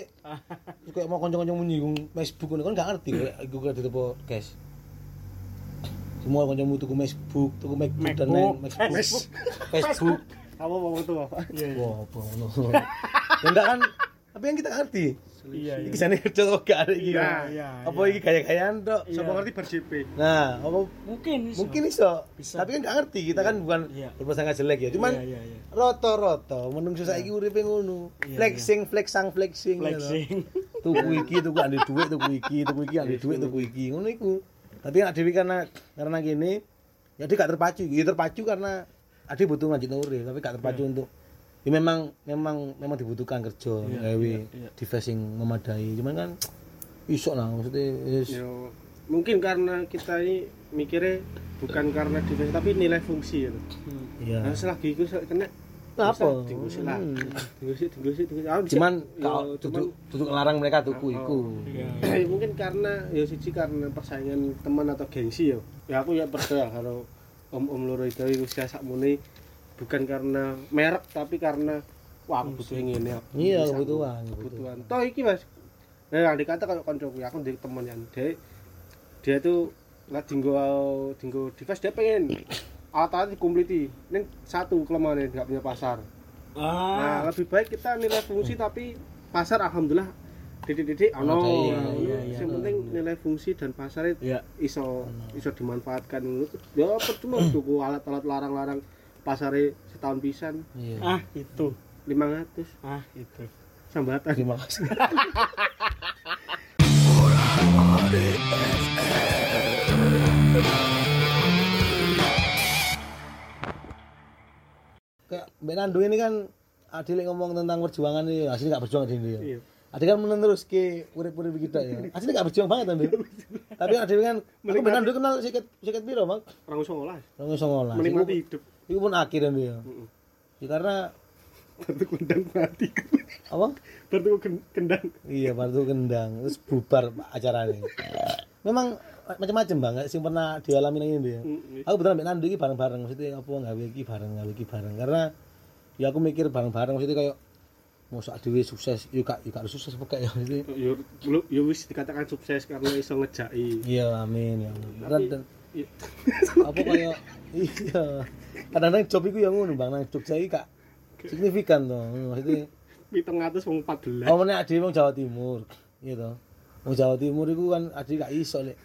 Kayak mau kanca-kanca menyinggung Facebook ngono kan nggak ngerti kok iku kredit apa cash. Semua kancamu tuku Facebook, tuku MacBook dan lain. MacBook. Facebook. apa wong itu iya. Wah, apa ngono. Ya enggak kan tapi yang kita ngerti. Iya, iya. Iki jane kerja kok gak ada iki. Iya, iya, Apa iya. iki gaya-gayaan tok? sapa ngerti ber JP Nah, apa Mungkin iso. mungkin iso. Bisa. Tapi kan gak ngerti, kita kan bukan Iya. berprasangka jelek ya. Cuman Iya, iya, iya. roto-roto menungso saiki uripe ngono. Iya, Flexing, flexang, flexing. gitu. Flexing. Tuku iki, tuku ande duit, tuku iki, tuku iki ande duit, tuku iki. Ngono iku. Tapi nek dhewe karena karena gini ya dia gak terpacu. Ya terpacu karena ade butuh lanjut urip, tapi gak terpacu untuk ya memang memang memang dibutuhkan kerja gawe iya. device sing memadai. Cuman kan iso lah maksudnya wis Yo, mungkin karena kita ini mikirnya bukan karena defense tapi nilai fungsi ya. iya. Nah, selagi itu saya kena Apa? Tinggusi lah. Hmm. Tinggusi. Ah, bisa- Cuman cuman tutup tutup ngelarang mereka tuku iku. Iya. ya mungkin karena ya siji karena persaingan teman atau gengsi ya. Ya aku ya percaya kalau om-om loro itu usia sakmene bukan karena merek tapi karena wah aku butuh yang ini. aku Iya, kebutuhan, kebutuhan. kebutuhan. Toh iki Mas. Nah, andai kata kalau koncoku aku dari teman yang dia dia tuh nggak dinggo dinggo device dia pengen alat-alat dikompleti. Ini satu kelemahannya nggak punya pasar. Nah, Ah. lebih baik kita nilai fungsi tapi pasar alhamdulillah didik-didik Ada, ono. iya, iya, iya, Yang penting nilai fungsi dan pasar itu Iya. iso iso dimanfaatkan ya percuma tuku alat-alat larang-larang pasare setahun pisan Iya. Ah, itu. 500 Ah, itu. sambatan. Terima kasih. Mbak Nando ini kan Ade lek ngomong tentang perjuangan ini, asli gak berjuang Ade ya. Iya. Ade kan menerus ke urip-urip kita ya. Asli gak berjuang banget Ade. Tapi Ade kan aku Mbak Nando kenal siket siket piro, Mak? Orang songolas. Rong songolas. Menikmati hidup. Iku pun akhir Ade ya. Heeh. Ya karena Bertu kendang mati. apa? Bertu ken- kendang. Iya, batu kendang, terus bubar acaranya. Memang macam-macam banget sih pernah dialami nang ini ya. Aku beneran mbek Nando iki bareng-bareng, maksudnya apa gawe iki bareng, gawe iki bareng karena ya aku mikir bareng-bareng maksudnya kayak mosok dhewe sukses, yo gak gak sukses apa ya maksudnya. Yo lu yo wis dikatakan sukses karena iso ngejaki. Iya, amin ya. Dan Iya. apa kayak iya. Kadang-kadang job iku yang ngono Bang, nang Jogja iki gak signifikan to. Maksudnya Pitung atus wong 14. Oh, meneh ade wong Jawa Timur. Iya to. Wong Jawa Timur iku kan ade gak iso lek.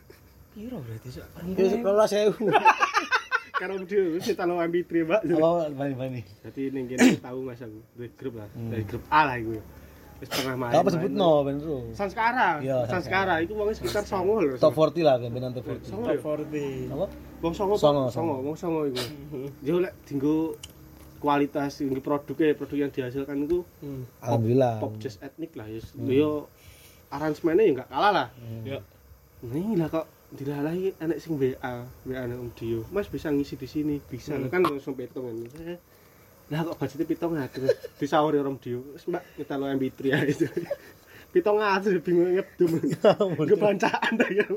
Piro berarti sih? Ya sekolah sewu. Karo dia wis talo MP3, Mbak. Apa bani-bani. Jadi ning kene tahu Mas aku, dari grup lah, dari grup A lah iku. Wis pernah main. Apa sebut no ben ro. Sanskara. Iya, Sanskara itu wongnya sekitar 9 lho. Top 40 lah kan benan top 40. Songo Top ya? 40. Apa? Wong songo, Songo, songo, wong songo iku. Yo lek dinggo kualitas tinggi produknya, produk yang dihasilkan itu Hmm. Alhamdulillah. pop jazz etnik lah ya. Yo aransemennya ya enggak kalah lah. Ya. Ini lah kok dilalahi enek sing WA, WA nek Om Dio. Mas bisa ngisi di sini, bisa. Kan langsung petung kan. Eh, Lah kok budgetnya pitung atus. Disauri Dio. Wis Mbak kita lo MP3 ya itu. Pitung atus bingung ngedum. Kebancaan ta ya.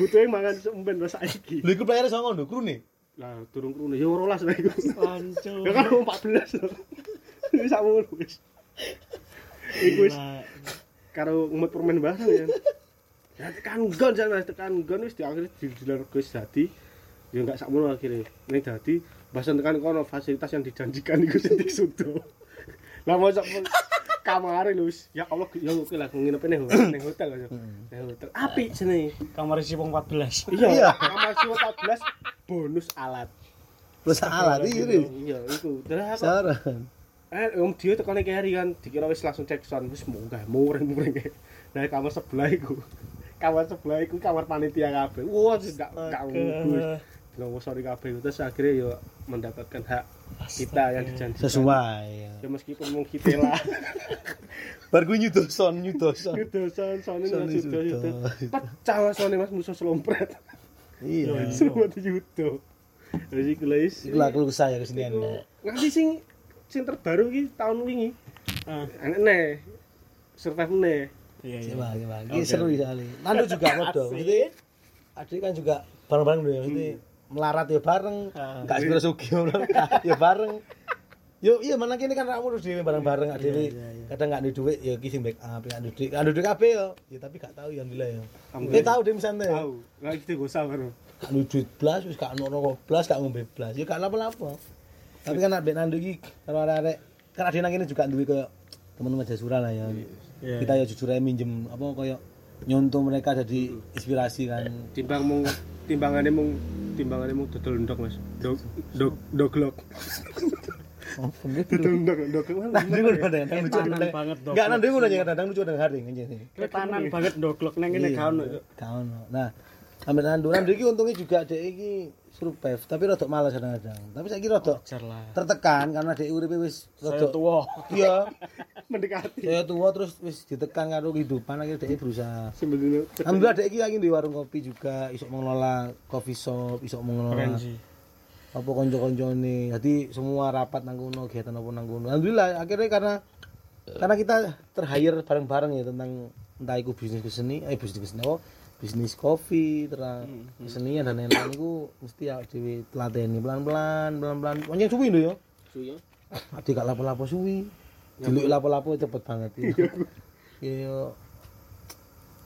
Butuhnya mangan sumben wis saiki. Lha iku playere songo lho, krune. Lah turun krune ya 12 lah iku. Panco. Ya kan 14 lho. Wis sakmono wis. Iku wis Gila. karo ngemut permen bareng ya. Ya tekan gon jan Mas, tekan gon wis diakhiri didilar Gus dadi ya enggak sakmono akhirnya. Ning dadi bahasan tekan kono fasilitas yang dijanjikan iku sing disudo. Lah mosok kamare lho wis ya Allah ya oke lah nginep ning hotel ning hotel aja. Ning hotel. Apik jenenge. Kamar isi wong 14. Iya, kamar 14 bonus alat. Plus alat iki lho. Iya, iku. Terus aku Saran. Eh, Om Dio tekone keri kan, dikira wis langsung cek sound wis munggah muring-muring. Nah, kamar sebelah iku. Kamar sebelah iku kamar panitia kabeh. Wah, wis gak gak ngubus. Bilang sorry kabeh terus akhirnya yo mendapatkan hak kita yang dijanjikan. Sesuai. ya. Ya meskipun mung kita lah. Bar ku nyudoson, nyudoson. Gitu son son Son ini sudah. judo judo. Pecah sone Mas musuh selompret. Iya. Semua di judo. Wis iku lah keluh saya kesenian. Nganti sing sing terbaru iki tahun wingi. Ah, Enak nih. Survive nih. iya iya. Ini seru sekali. Nando juga modo. Jadi adik kan juga bareng-bareng dulu ya. Melarat ya bareng. Ah. Enggak segera sugih ya bareng. Yo iya mana kini kan ramu terus dhewe bareng-bareng ada dhewe. Kadang enggak ada duit ya ki sing backup, ada duit. Enggak ada duit kabeh yo. Ya tapi gak tahu ya alhamdulillah ya. Dia tahu deh misalnya. Tahu. Lah iki gak usah baru. Gak ada duit blas wis gak ono rokok blas gak ngombe blas. Ya gak apa-apa. Tapi kan ada Nando iki kalau arek-arek kan ada nang kene juga duwe koyo teman-teman Jasura lah ya. Iya. Kita ya jujur aja minjem apa koyo nyontoh mereka jadi inspirasi kan. Timbang mung timbangane mung timbangane mung dodol ndok Mas. Dog dog doglok. Dodol ndok ndok mana? Nah, dulu ada yang lucu ada. banget, Dok. Enggak nanti ngono aja kadang lucu ada haring aja sih. Ketanan banget doglok nang kene gak ono. Kaon. Nah, ambil Nando Nando iki untungnya juga dek iki survive, tapi rodok malas kadang-kadang. Tapi rodok Jar lah. tertekan karena dek uripe wis Saya rodok tua. iya. Mendekati. Saya tua terus wis ditekan karo kehidupan akhirnya dek berusaha. Alhamdulillah dek iki lagi di warung kopi juga, isok mengelola coffee shop, isok mengelola apa konco-koncone. Jadi semua rapat nang kono, kegiatan apa nang kono. Alhamdulillah akhirnya karena karena kita ter-hire bareng-bareng ya tentang entah itu bisnis keseni, eh bisnis keseni apa? Bisnis kopi, terus kesenian dan lain-lain itu mesti ya dhewe telateni pelan-pelan, pelan-pelan. Pokoknya suwi lho ya. suyo. Ade gak lapo-lapo suwi. Diluk lapo-lapo cepet banget ya. Ya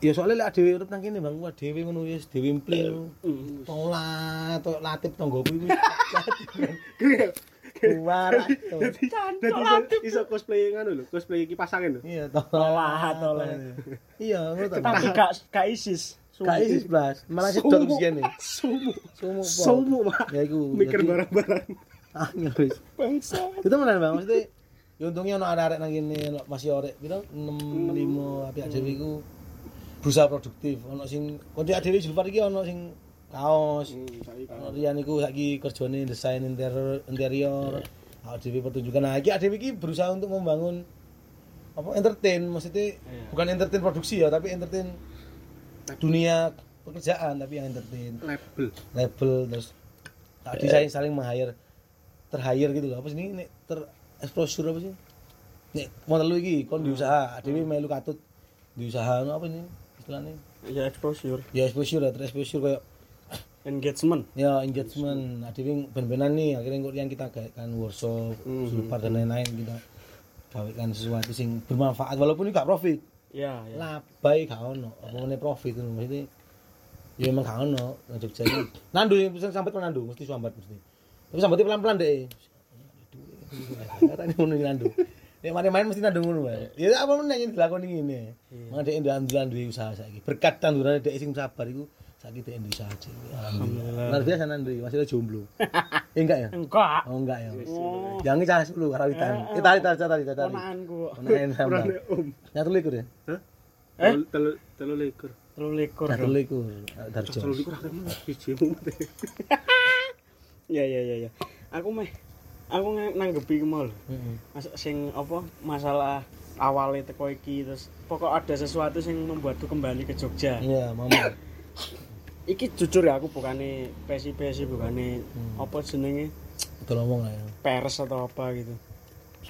Ya soalnya lek dhewe urip nang kene Bang, kuwi dhewe ngono wis dhewe mplil. Tolak, to latip tanggoku iku. Keluar. Dadi iso cosplay ngono lho, cosplay kipas angin lho. Iya, Tolak, tolak. Iya, ngono ta. Tapi gak gak isis. Gak isis blas, malah sedot Sumu. usiane. Sumu. Sumu. po. Sumu, Pak. Ya iku. Mikir barang-barang. Ah, wis. Bangsa. Itu menan Bang, mesti ya untungnya ono arek-arek nang kene masih orek piro 6 5 apik dhewe iku berusaha produktif. Ono sing konco dhewe Julfar iki ono sing kaos. Hmm. Ono Rian iku saiki kerjane desain interior interior. ADW pertunjukan nah iki iki berusaha untuk membangun apa entertain maksudnya Iya. bukan entertain produksi ya tapi entertain dunia pekerjaan tapi yang entertain. Label. Label terus tadi saya saling meng-hire ter-hire gitu loh. Apa sih ini? Ter exposure apa sih? Nek mau telu iki kon di usaha. ADW melu katut di usaha apa ini istilahnya? Ya exposure. Ya exposure lah ter exposure kayak engagement. Ya engagement. ADW ben-benan nih akhirnya yang kita gawekan workshop sulpar dan lain-lain kita gawekan sesuatu sing bermanfaat walaupun ini gak profit ya ya labai gak ono. Apa meneh profit itu maksudnya ya emang gak ono nang Jogja ini nandu yang bisa sampai nandu mesti sambat mesti. Tapi sambatnya pelan-pelan deh kata ini ngono iki nandu. Nek main-main mesti nandu ngono wae. Ya apa meneh yang dilakoni ngene. Mangga dhek ndandulan duwe usaha saiki. Berkat tandurane dhek sing sabar iku saiki duwe usaha dhewe. Alhamdulillah. Luar biasa nandu iki, masih jomblo. Eh enggak ya? enggak Oh enggak ya. Oh. Yang ini cah 10 karawitan. Eh tari tari tari tari. ponakanku Ponakan om Nyatu likur ya? hah Eh? Telu- telu telu likur telu likur dong. likur. Darjo. telu likur akhirnya ya ya ya ya aku meh aku nang- nanggepi lho. Heeh. Mas, sing apa masalah awalnya teko iki terus pokok ada sesuatu yang membuatku kembali ke Jogja Iya, mama. Iki jujur ya aku bukannya pesi-pesi bukannya Hmm. apa jenenge Betul ngomong lah ya. peres atau apa gitu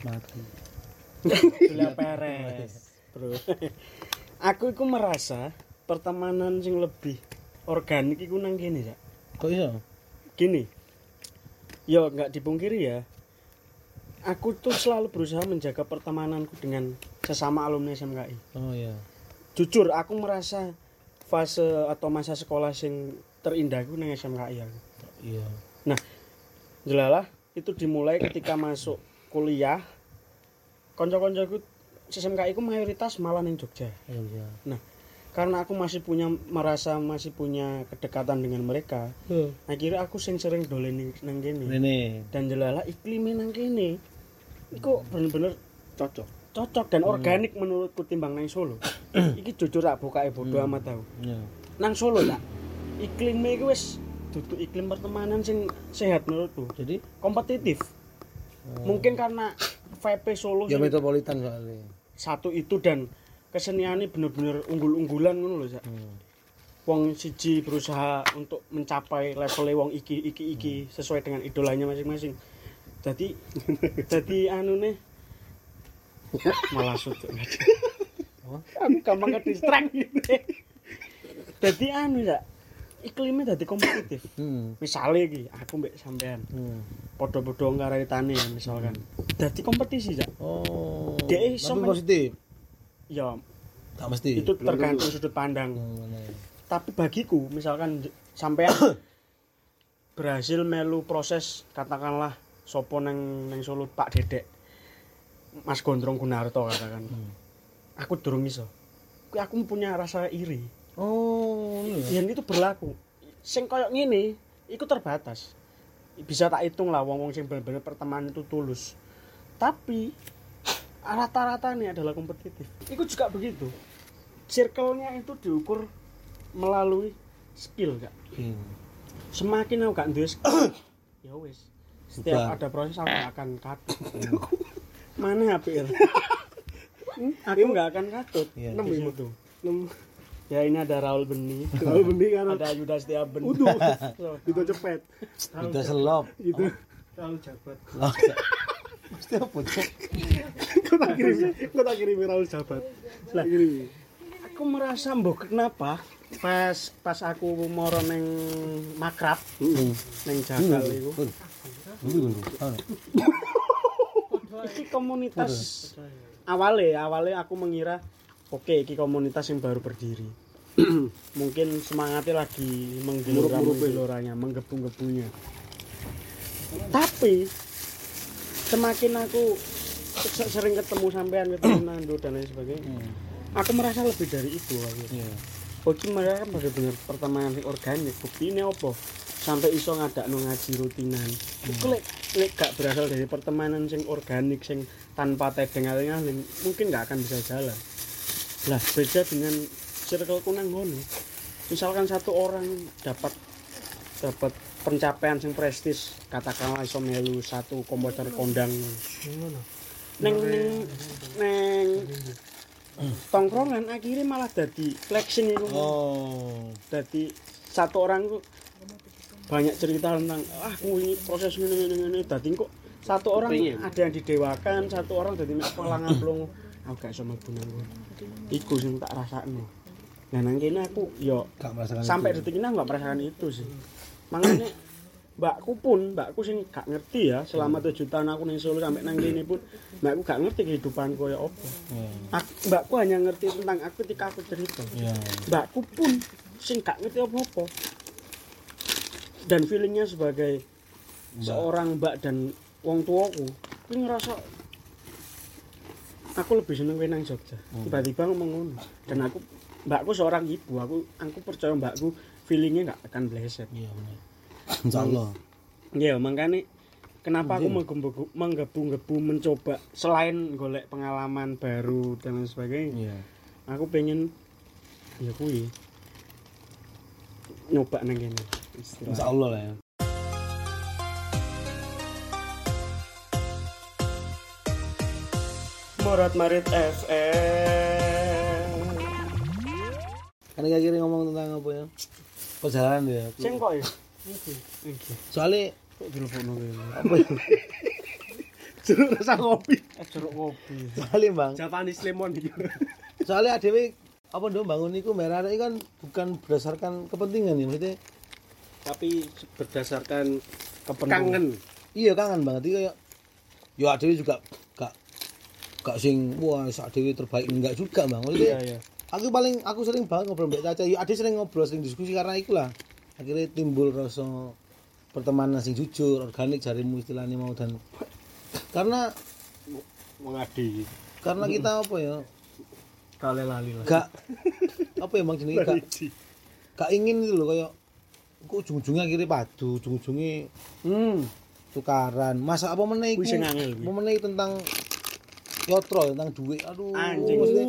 mati. Julia Perez bro aku iku merasa pertemanan sing lebih organik iku nang kene ya Kok iso? gini yo nggak dipungkiri ya aku tuh selalu berusaha menjaga pertemananku dengan sesama alumni SMKI Oh iya. jujur aku merasa fase atau masa sekolah sing terindahku nang SMKI aku. Iya. jelalah itu dimulai ketika masuk kuliah. Konco-koncoku SMKI ku mayoritas malah ning Jogja. Iya. karena aku masih punya merasa masih punya kedekatan dengan mereka akhirnya aku sing sering dolen nang kene. Dan jelalah iklimnya nang kene iku bener-bener cocok cocok dan organik menurutku timbang nang Solo. Iki jujur tak buka bodo amat tau. Iya. nang Solo tak. Iklimnya iku wis duduk iklim pertemanan sing sehat menurutku. Jadi? Kompetitif. Mungkin karena VP Solo ya metropolitan soalnya. satu itu dan keseniannya bener-bener unggul-unggulan ngono lho Sak. Hmm. wong siji berusaha untuk mencapai level wong iki iki iki sesuai dengan idolanya masing-masing. Jadi jadi anu nih malah sudut aku gampang ke distract jadi anu ya iklimnya jadi kompetitif Hmm. misalnya iki aku mbek sampean Hmm. podo-podo ngaritane ya misalkan jadi kompetisi ya Oh. Dia iso positif. ya Tak mesti. itu tergantung sudut pandang Oh, ya. tapi bagiku misalkan sampean berhasil melu proses katakanlah sopo neng neng Solo Pak Dedek Mas Gondrong Gunarto katakan. Hmm. aku durung iso. Aku punya rasa iri. Oh, iya. dan itu berlaku. Sing koyok ngene itu terbatas. Bisa tak hitung lah wong-wong sing bener-bener pertemanan itu tulus. Tapi rata-rata ini adalah kompetitif. Itu juga begitu. Circle-nya itu diukur melalui skill kak. Hmm. semakin aku gak duwe skill ya wis. Setiap Bubar. ada proses aku akan katut mana HP aku gak akan katut. Iya. di situ. ya ini ada Raul Beni kalau benih kan? Ada Yuda Setiaben. Udah itu cepet. Udah selop. itu Raul Jabat Oh, Mesti apa cok? kau tak kirim kau tak kirim Raul Jabat lah kirim aku merasa mbok kenapa? Pas pas aku moro neng makrab neng jagal itu iki komunitas awalnya awalnya aku mengira oke iki komunitas yang baru berdiri mungkin semangatnya lagi menggelora menggeloranya menggebu-gebunya tapi semakin aku se- sering ketemu sampean ketemu Nando dan lain sebagainya aku merasa lebih dari itu aku. Iya. Bagi mereka bener-bener pertemanan yang organik. Bukti ini apa? Sampai iso ngadak ngaji rutinan. Itu lek lek gak berasal dari pertemanan sing organik sing tanpa tedeng aling mungkin gak akan bisa jalan. Lah beda dengan circle kunang ngono. Misalkan satu orang dapat dapat pencapaian sing prestis katakanlah iso melu satu komputer kondang Ngono. neng neng neng tongkrongan akhirnya malah dadi flexing itu Oh. dadi satu orang banyak cerita tentang ah aku ini proses ini ini ini dadi kok satu orang Pengen. ada yang didewakan satu orang dadi mek pelangan plong aku gak iso mlebu nang iku sing tak rasakno nah nang kene aku yo Gak merasakan sampai itu. detik ini aku gak merasakan itu sih. Makanya mbakku pun mbakku sing gak ngerti ya selama tujuh tahun aku ning Solo sampai nang kene pun mbakku gak ngerti kehidupan koyo apa. Ya. Ak- mbakku hanya ngerti tentang aku ketika aku cerita. Ya. mbakku pun sing gak ngerti apa-apa dan feelingnya sebagai seorang mbak dan wong tuaku aku ngerasa aku lebih seneng kowe nang Jogja. Tiba-tiba ngomong ngono. Dan aku mbakku seorang ibu aku aku percaya mbakku feelingnya nggak akan bleset. Iya benar. Insyaallah. ya makanya kenapa aku menggebu- menggebu-gebu mencoba selain golek pengalaman baru dan lain sebagainya Iya. aku pengen ya kuwi nyoba nang kene istilah Insyaallah lah ya. Morat Marit FM Kan kira ngomong tentang apa ya? Perjalanan ya. sing kok ya Soalnya apa ya? jeruk rasa kopi. Eh jeruk kopi. Soalnya Bang, Japanese lemon. Iki soalnya adewe apa dong bangun niku merah ini kan bukan berdasarkan kepentingan ya. Maksudnya tapi berdasarkan kepenuhan. kangen. Iya kangen banget. Iki kayak ya adewe juga gak gak sing wah adewe terbaik. Enggak juga bang. Iya maksudnya iya aku paling aku sering banget ngobrol mbak Caca. Ya ade sering ngobrol sering diskusi karena ikulah akhirnya timbul rasa pertemanan sing jujur organik jarimu istilahnya mau dan karena mengadi. karena kita apa ya? Kale lali lah. Gak apa ya bang jenenge gak gak ingin itu loh kayak kok ujung-ujungnya akhirnya padu ujung-ujungnya hmm. tukaran. Masa apa meneh iku? Apa meneh tentang yotro tentang duit aduh. Anjing maksudnya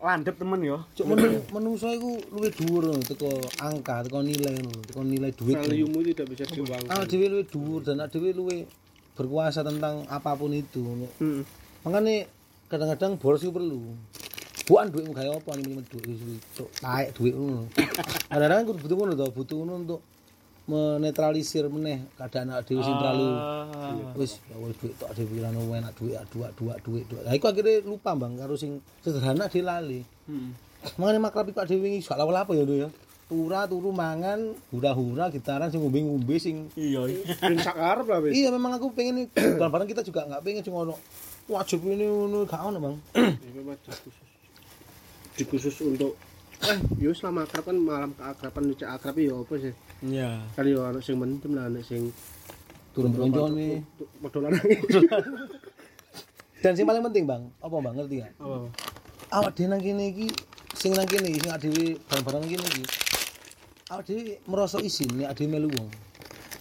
landep temen yo cuk menung menungso iku luwih dhuwur teko angka teko nilai teko nilai duit value tidak bisa diuangkan. Anak dhewe luwih dhuwur dan dhewe luwih berkuasa tentang apapun itu. Hmm. makanya kadang-kadang boros itu perlu. Bukan duitmu kayak apa nih minum duit itu taek duit ngono kadang-kadang kudu butuh ngono to butuh ngono untuk menetralisir meneh keadaan anak dhewe sing terlalu Ah. wis ya wis duit tok dhewe pirano enak duit dua dua duit duit lah iku akhirnya lupa bang karo sing sederhana dia lali Hmm. makanya makrab pak dhewe wingi gak lawal apa ya lho ya. Tura turu mangan hura-hura gitaran sing ngombe-ngombe sing iya ben sakarep lah wis. Iya memang aku pengen barang-barang kita juga nggak pengen cuma ono wajib ini ngono gak ono bang. Ini memang dikhusus untuk eh yo selama akrab kan malam keakraban lucu akrab ya apa sih iya. Kan yo anak sing mendem lah anak sing turun koncone modolan dan sing paling penting bang apa bang? Ngerti gak apa awak dhewe nang kene iki sing nang kene sing dhewe barang-barang nang kene iki awak dhewe merasa isin nek dhewe melu wong?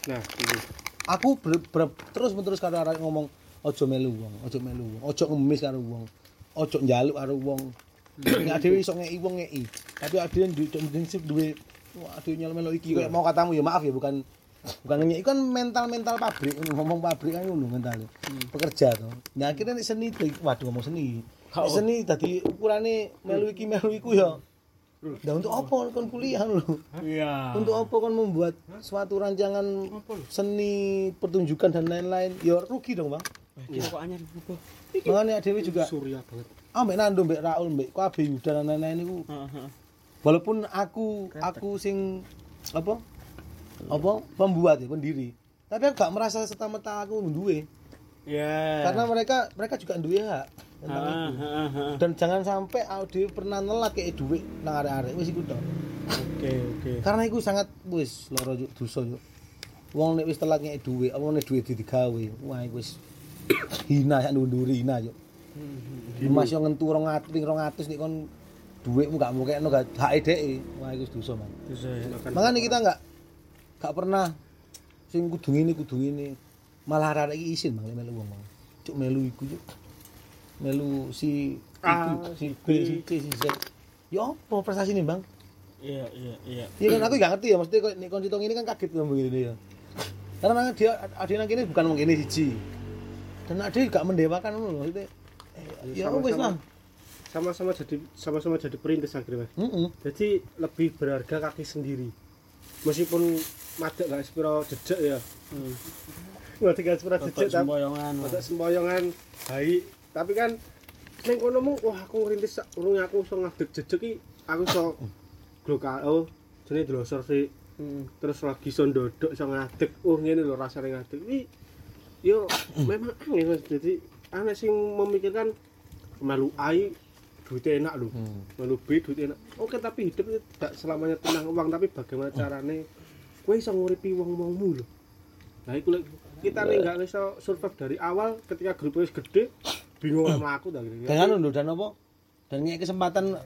Nah ini aku ber, ber- terus menerus karo arek ngomong ojo melu wong ojo melu wong ojo ngemis karo wong ojo njaluk karo wong. Nek dhewe iso ngeki wong ngeki tapi dhewe duwe duwe wah dhewe nyel melu iki kayak mau katamu ya maaf ya bukan bukan ngeki kan mental mental pabrik ngomong pabrik kan ngono mental pekerja to. Nah akhirnya nek seni waduh ngomong seni. Nek seni tadi ukurane melu iki melu iku ya. Nah untuk apa kon kuliah lho? iya. Untuk apa kon membuat suatu rancangan seni pertunjukan dan lain-lain? Ya rugi dong, Bang. Iki kok anyar Makanya Dewi juga surya banget. Ambek Nando, mbek Raul, mbek Kabeh Yuda dan lain-lain iku. Heeh. Walaupun aku aku sing apa? Apa pembuat ya, pendiri. Tapi aku gak merasa serta-merta aku duwe. ya Karena mereka mereka juga duwe hak tentang itu. Dan jangan sampai dhewe pernah nelak kayak duit nang arek-arek wis iku tok. oke oke Karena iku sangat wis lara juk dosa juk. Wong nek wis telat ngek dhuwit, apa nek dhuwit digawe, wah iku wis hina sak nduri hina juk. Mas yo ngentu 200 ping 200 nek kon dhuwitmu gak mukekno gak hake dheke, wah wis dosa, Bang. bisa ya Makanya kita enggak gak pernah sing kudu ngene kudu ngene. Malah arek iki isin Bang nek melu wong. Bang. Cuk melu iku juk. Melu si iku, si B, si C, si Z. Ya apa prestasi nih, Bang? iya iya iya Iya kan aku gak ngerti ya, maksudnya kok kon ini kan kaget ngomong gini ya. karena dia ada nang kene bukan mungkin siji dan ada gak mendewakan lho maksudnya eh, ya wis lah sama-sama jadi sama-sama jadi perintis akhirnya Mas. heeh jadi lebih berharga kaki sendiri meskipun madek gak sepiro jejak ya Hmm. madek gak sepiro jejak tapi semboyongan. madek semboyongan baik tapi kan neng kono mu wah aku ngerintis urung aku iso ngadeg jejak ki aku iso glokal oh jenenge delosor sih Hmm. terus lagi iso ndodok iso ngadeg oh ngene lho rasane ngadeg iki yo memang aneh Mas jadi aneh sing memikirkan melu ai duit enak lho. Melu B duit enak. Oke tapi hidup itu tidak selamanya tentang uang tapi bagaimana carane kowe iso nguripi wong-wongmu lho. Nah iku lek kita nih nggak iso survive dari awal ketika grup wis gede bingung sama aku dah gitu dengan lho dan apa? Dan ngek kesempatan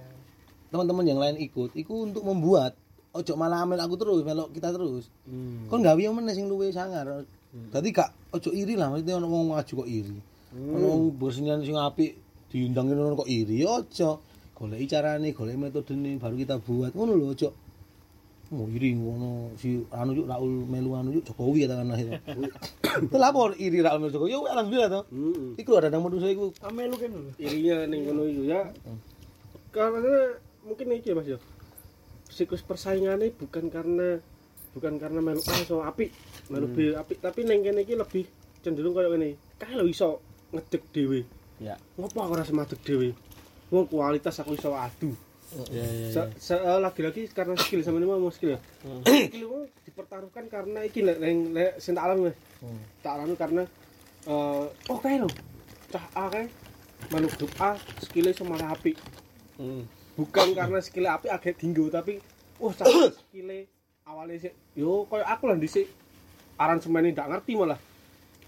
teman-teman yang lain ikut iku untuk membuat ojo malah amel aku terus melok kita terus. Hmm. kon gawe yang meneh sing luwe sangar. Dadi gak ojo iri lah maksudnya ono wong maju kok iri. Ono wong bersenian sing apik diundangin ono kok iri ojo goleki carane goleki metodene baru kita buat. Ngono lho ojo mau iri ngono. Si anu yuk Raul melu anu yuk Jokowi katakan itu itu lapor iri Raul melu Jokowi? Ya alhamdulillah toh. Heeh. iku ada nang manusia iku. Ame lu kan lho. irinya ning kono iku ya. Karena mungkin iki Mas ya. Siklus persaingannya bukan karena bukan karena melu A iso apik. Melu B apik. Tapi ning kene iki lebih cenderung koyo ngene. Kae lho iso ngedek dhewe Ya. ngopo aku ora semadek dhewe? Wong kualitas aku iso adu. Ya ya. Se- eh, lagi-lagi karena skill sama ini mau skill ya? Skill itu dipertaruhkan karena iki lek lek sing tak alami Mas. tak alami karena eh oh kae lho. Cah A kae manuk grup A skillnya iso malah apik. Hmm. bukan karena skill api agak tinggi tapi wah cah skill awalnya sih yo koyo aku lah dhisik ini ndak ngerti malah.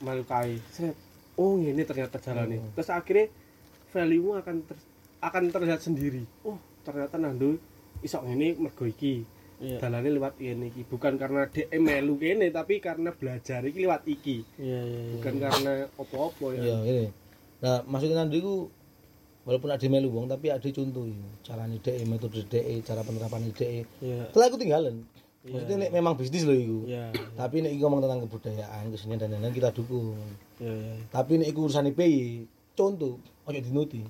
Malu kai set oh ini ternyata jalannya terus akhirnya value akan ter- akan terlihat sendiri oh ternyata nando iso ini mergo iki Iya. dalane lewat ini iki bukan karena DM melu kene tapi karena belajar iki lewat iki Iya iya. iya. bukan karena opo-opo Iya, ya ini. Nah, maksudnya nanti ku walaupun ada melu wong tapi ada contoh ini. Carane DE, metode DE, cara penerapan DE. Iya. Setelah aku tinggalan. Maksudnya nek memang bisnis loh iku. Iya. Tapi nek iku ngomong tentang kebudayaan, kesenian dan lain-lain kita dukung. Iya iya. Tapi nek iku urusan PY, contoh, ojo dinuti.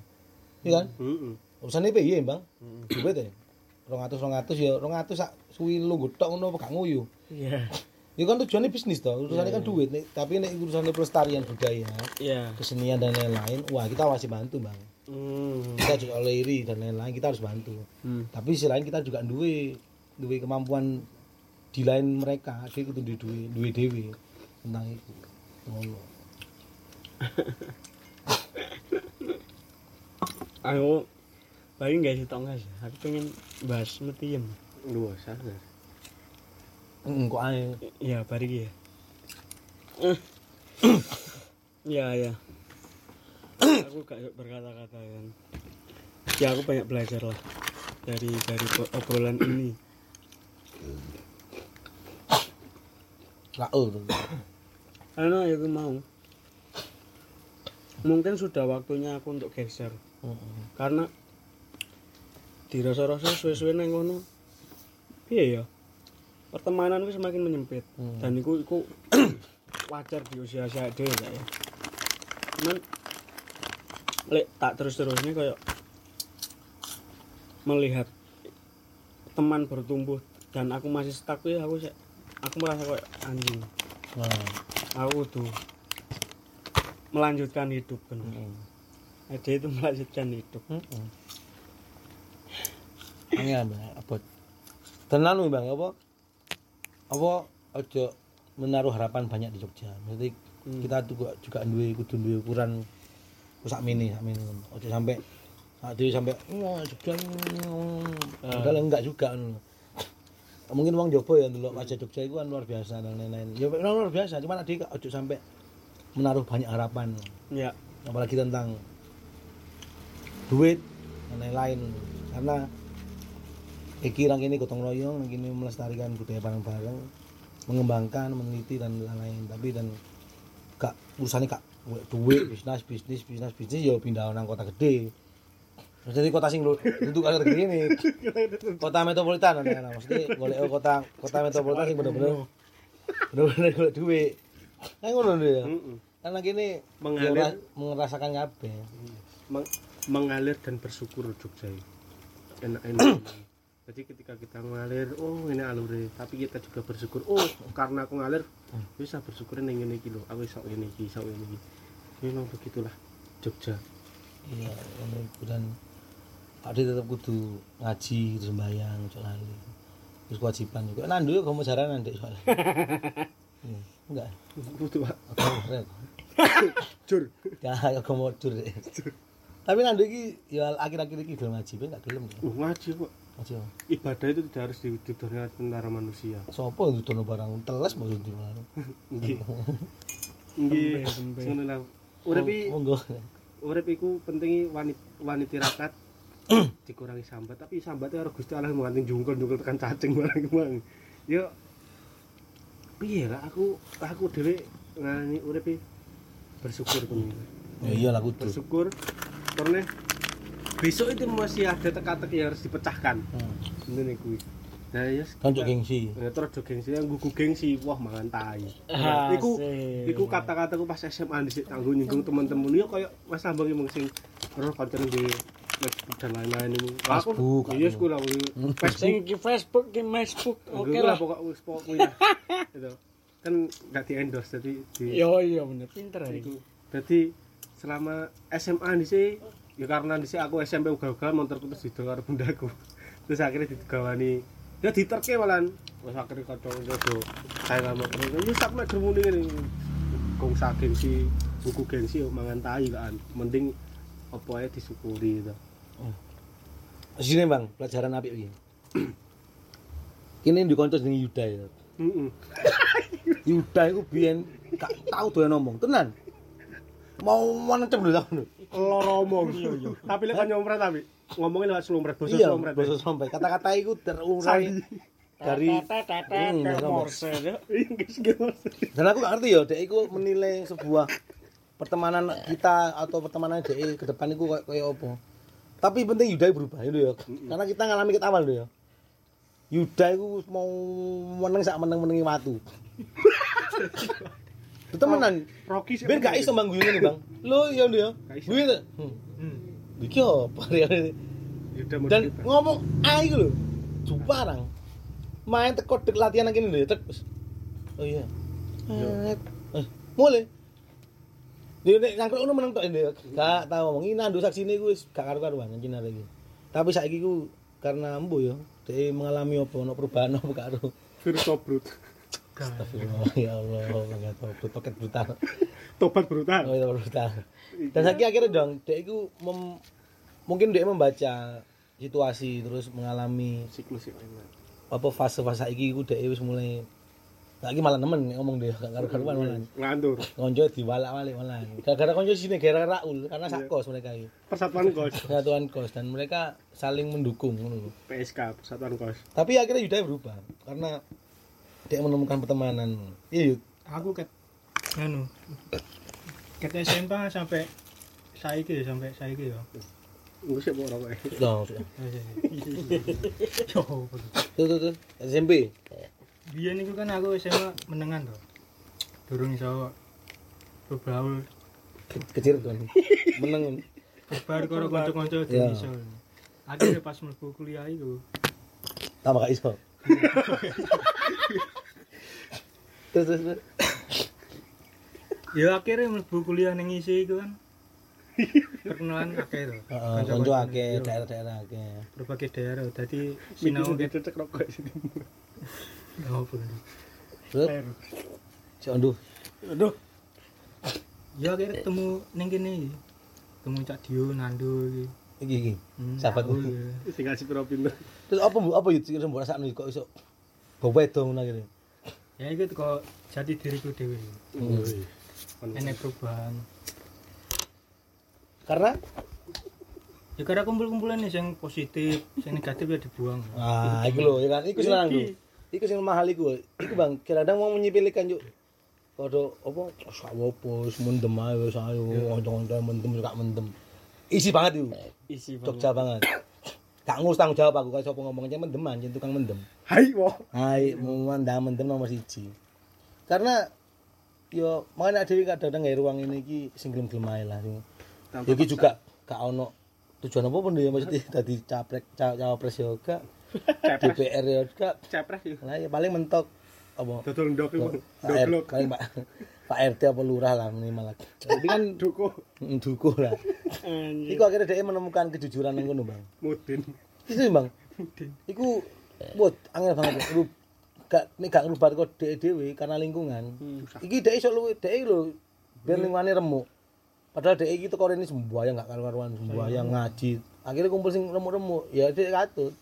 Iya kan? Heeh. Urusan PY, Bang. Duit ya. 200 200 ya 200 sak suwi lu gotok ngono apa gak nguyu. Iya. Itu kan tujuannya bisnis toh, urusannya kan duit. Nek, tapi nek urusannya pelestarian budaya, Iya. kesenian dan lain-lain, wah kita masih bantu bang. Hmm. Kita juga oleh iri dan lain-lain kita harus bantu. Hmm. Tapi sisi lain kita juga duwe duwe kemampuan di lain mereka, dia kudu duwe duwe duwe dewe tentang itu. Ngono. Aku Bayi nggak sih tau nggak sih? Aku pengen bahas metiem. Mm, kok ae. Iya, bari ki ya. Iya, iya. aku gak berkata-kata kan. Ya aku banyak belajar lah dari dari obrolan ini. Tuh. Karena ya aku mau. Mungkin sudah waktunya aku untuk geser. Heeh. Karena dirasa-rasa suwe-suwe nang ngono. Iya ya. Pertemanan itu semakin menyempit Hmm. dan itu itu wajar di usia saya dhewe ya. Cuman lek tak terus-terusnya kayak melihat teman bertumbuh dan aku masih stuck ya aku sih aku merasa kayak anjing Nah. aku tuh melanjutkan hidup kan Heeh. ada itu melanjutkan hidup. Angel Bang, apa? Tenan wi, Bang, apa? Apa aja menaruh harapan banyak di Jogja. Maksudnya Hmm. kita juga juga duwe kudu duwe ukuran sak mini sak mini. Aja sampai dhewe sampai wah Jogja. Ah. Padahal enggak juga. Mungkin wong Jopo ya ndelok wajah Jogja itu kan luar biasa dan lain-lain. Ya memang luar biasa, cuman adik aja sampai menaruh banyak harapan. Ya. Apalagi tentang duit dan lain-lain. Karena iki orang ini gotong royong orang ini melestarikan budaya bareng-bareng mengembangkan meneliti dan lain-lain. Tapi dan gak urusannya gak golek duit bisnis bisnis bisnis bisnis ya pindah nang kota gede jadi kota sing lu itu kota gede ini. Kota metropolitan nah, nah, maksudnya golek kota kota metropolitan sing bener-bener bener-bener golek duit. Kan ngono ya. Karena kini Mengalir. ya merasakan kabeh. Meng- mengalir dan bersyukur Jogja ini. enak-enak. Jadi ketika kita mengalir oh ini alure tapi kita juga bersyukur oh karena aku ngalir bisa bersyukur ning ngene iki lho. Aku iso ngene iki iso ngene iki memang begitulah Jogja. Iya ngono iku Ade tetep kudu ngaji sembahyang ojo lali. Terus kewajiban juga. Nandu yo kamu jarang nanti soalnya. Hmm, enggak. Kudu Pak. jur. Ya aku mau jur. Deh. tapi nandu iki ya akhir-akhir iki gelem ngaji ben gak gelem ya. uh, ngaji kok ngaji ibadah itu tidak harus diwujudkan antara manusia. Sopo yang dudono barang teles mana? nggih. Nggih. Ngono lah. Urip iki urip iku penting wanit wanita tirakat dikurangi sambat tapi sambatnya harus Gusti Allah menganting jungkul-jungkul tekan cacing barang kemang yo piye lah aku aku dhewe ngani urip bersyukur temen Ya iyalah kudu. bersyukur karena besok itu masih ada teka-teki yang harus dipecahkan Hmm. ini kuwi nah ya Kan cok gengsi. Ya, terus jo gengsi yang gugu gengsi wah mangan tai Asik. iku iku kata-kataku pas SMA dhisik kanggo nyinggung teman-teman yo koyo Mas Ambang yang sing terus kancane di Facebook dan lain-lain ini aku Facebook, iya aku. sekolah Facebook Sing iki Facebook, iki Facebook. Oke lah lah. pokok wis pokok kuwi lah. Gitu. Kan enggak di endorse jadi di Yo iya bener pinter ya. iku. Jadi selama SMA di sini ya karena di sini aku SMP ugal-ugalan motorku terus didol karo bundaku. Terus akhirnya digawani ya diterke malan. Wes akhirnya jodo. Saya lama terus ya sak mek germuni ngene. Kong saking si buku gengsi yo mangan tai kan. Mending apa ae disyukuri gitu. Sini bang, pelajaran apik iki. Kini di konco jenenge Yuda ya. Heeh. Yuda iku biyen gak tau doyan ngomong, tenan. Mau mencem lho aku. Loro omong. Tapi lek nyompret tapi ngomongin lewat slumpret, basa Iya, slumpret. bahasa sampai. Kata-kata iku terurai dari Hmm, Morse ya. Inggris gitu. dan aku gak ngerti ya, dek iku menilai sebuah pertemanan kita atau pertemanan dek ke depan iku kayak kayak apa. Tapi penting Yuda berubah itu ya. Karena kita ngalami ket awal lho ya. Yuda iku mau meneng sak meneng-menengi watu. Temenan, Rocky sih. Ben gak iso bang guyu ngene, Bang. Iya lho ya. Guyu tuh. Hmm. Iki apa ya? Dan ngomong ah iku lho. Juparang. Main teko dek latihan nang kene lho, tek. wis. Oh iya. Eh, eh, mulai. Dia nek nyangkruk ngono meneng tok ndek. Gak tau ngomong iki nandu saksine iku wis gak karu-karuan anjing arek iki. Tapi saiki ku karena embo ya, dia mengalami apa ono perubahan apa karo. virus tobrut. Astagfirullah ya Allah, enggak tahu paket brutal. Tobat brutal. Oh, iya, brutal. Dan saiki akhirnya dong, dia itu mem- mungkin dia membaca situasi terus mengalami Siklus memang. apa fase-fase iki ku dhek wis mulai lagi malah nemen ngomong dia gak karu-karuan malah. Ngantur. Konco diwalak-walik malah. Gara-gara konco sini gara-gara Raul karena sak kos mereka iki. Persatuan kos. Persatuan kos dan mereka saling mendukung. PSK Persatuan kos. Tapi akhirnya Yuda berubah karena dia menemukan pertemanan. Iya, Yud. Aku ket anu. Ket SMP sampai saiki ya sampai saiki ya. Enggak sih mau sudah. Yo. Tuh, tuh, tuh. SMP. Biyen niku kan aku SMA menengan to. Durung iso bebaul Kecil kan. Meneng. bebar karo kanca-kanca Ya. durung iso. Akhirnya pas mlebu kuliah iku Tambah gak iso. Terus terus. ya akhirnya mlebu kuliah ning isi iku kan perkenalan akeh to. Heeh, konco akeh, daerah-daerah akeh. berbagai daerah dadi Sinau cecek rokok sini. Terus. Aduh. ya akhirnya ketemu ning kene iki. ketemu Cak Dio Nando iki Iki iki. Hmm, Sahabatmu. aku, ya. Sing ngasih pinter. Terus apa Bu? Apa yut sing mbok rasakno kok iso bawa itu ngono gitu. ya itu kok jati diriku dhewe enek perubahan Karena ya karena kumpul-kumpulan nih yang positif yang negatif ya dibuang ah iku lho ya kan iku Iki. Iku sing mahal iku. Iku Bang, kadang mau menyepelekan yuk. Kodok apa sak opo wis mendem ae wis ayo kanca-kanca mendem gak mendem. Isi banget itu. isi Jogja banget. Gak ngurus tanggung jawab aku kalau sapa ngomong aja mendem anjen tukang mendem. Hai wo. Hai, mau mendem mendem nomor siji. karena yo makanya dhewe kadang nggak ruang ini iki sing gelem-gelem ae lah iki juga gak ono tujuan apa pun ya maksudnya dadi caprek ca- cawapres yo gak cepres DPR yo gak cepres yo lah ya paling mentok apa? Dodol ndok doglok paling Pak Pak RT apa lurah lah minimal tapi kan duko mm, dukuh lah. Iku akhirnya dia menemukan kejujuran nang kono bang. Mudin. Itu bang. Iku buat angel banget. Lu gak nek gak ngrubah kok dhek dhewe karena lingkungan. Iki dhek iso luwe dhek lho ben lingkungane remuk. Padahal dhek iki teko rene sembuaya gak karu-karuan sembuaya ngaji. Akhirnya kumpul sing remuk-remuk. Ya dhek katut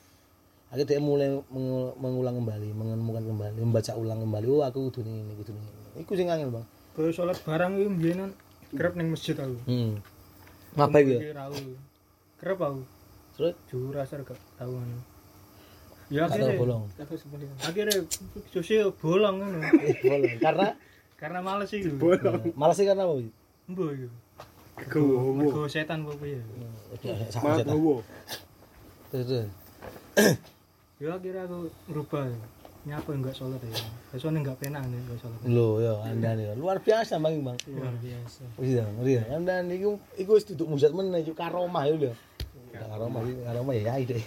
akhirnya dhek mulai mengu- mengulang kembali menemukan kembali membaca ulang kembali oh aku kudu ini kudu ini iku sing angel bang Kalau sholat barang itu mbiyenan kerep ning masjid aku. hmm apa iki ya? Kerep aku. terus Jujur asar gak tahu ngono. Ya tau akhirnya bolong akhirnya susi bolong. Eh, bolong karena Karena males iku. malas sih karena apa iku. gowo Mergo setan apa ya. Sama setan. gowo Terus, terus. Ya akhirnya aku ngerubah. Nyapa enggak sholat ya. Besoknya enggak penak nih enggak sholat. Loh, yo Anda nih luar biasa Bang Bang. Luar biasa. Wis ya, ngeri ya. Anda niku iku wis duduk mujat meneh juk karomah yo lho. Karomah karomah ya yai deh.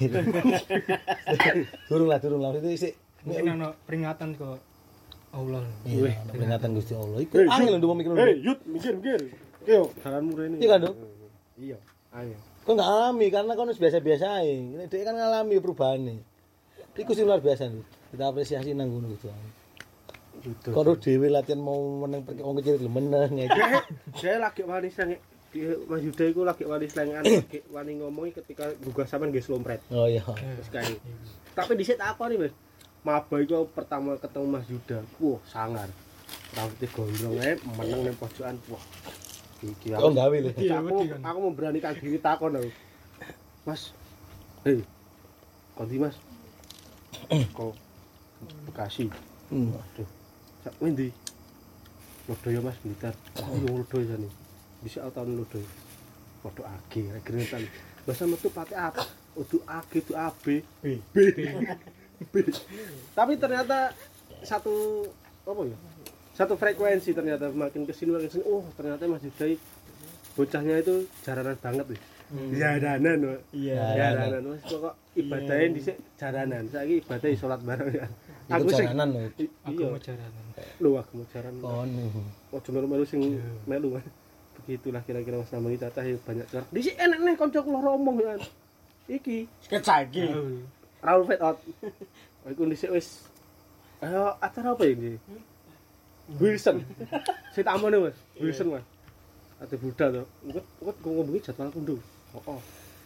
Turun lah, turun lah. Itu sik Mungkin ana peringatan kok Allah. Iya, peringatan Gusti Allah. Iku angel lho mikir. hei yut mikir mikir yo jalanmu rene Iya kan, Dok? iya ayo Kok enggak alami karena wis biasa-biasa ae. Ini dhek kan ngalami perubahan nih. Iku sing luar biasa nih. Kita apresiasi nang ngono. Betul. Kalau dhewe latihan mau meneng pergi wong kecil lho meneng ya. saya lagi wani slang dia Mas Yuda iku lagi wani slangan lagi wani ngomongi ketika juga sampean nggih slompret Oh iya. terus kae tapi dhisik tak akoni Mas maba iku pertama ketemu Mas Yuda wah sangar rambutnya gondrong ae meneng ning pojokan wah iki Kok gawe lho. Iya, aku kan. aku memberanikan diri takon aku Mas hei kondi Mas kok Bekasi Hmm. Waduh. Sak ngendi? Lodo ya Mas Blitar. Oh, yo lodo jane. Bisa tahun lodo. Waduh age, agretan. Bahasa metu pakai apa? Udu age itu AB. B. B. B. Tapi ternyata satu apa ya? Satu frekuensi ternyata makin ke sini makin ke sini. Oh ternyata Mas Yudai bocahnya itu jaranan banget nih. Jaranan, Pak. Iya. Jaranan. Wes kok ibadahnya dhisik jaranan. Saiki ibadah salat bareng ya. Iku sing- jalanan lho. I- Aku iya. mau jaranan. lu aku mau jaran Kono. ojo melu-melu sing melu kan begitulah kira-kira Mas Namani Tata ya banyak corak di sini enak nih konco kula romong ya iki Sketsa iki. Raul Fade Out. Iku dhisik wis ayo acara apa ini Wilson. Saya tak amane Mas Wilson Mas ada Buddha tuh engko engko ngomongin jadwal kundu oh, oh.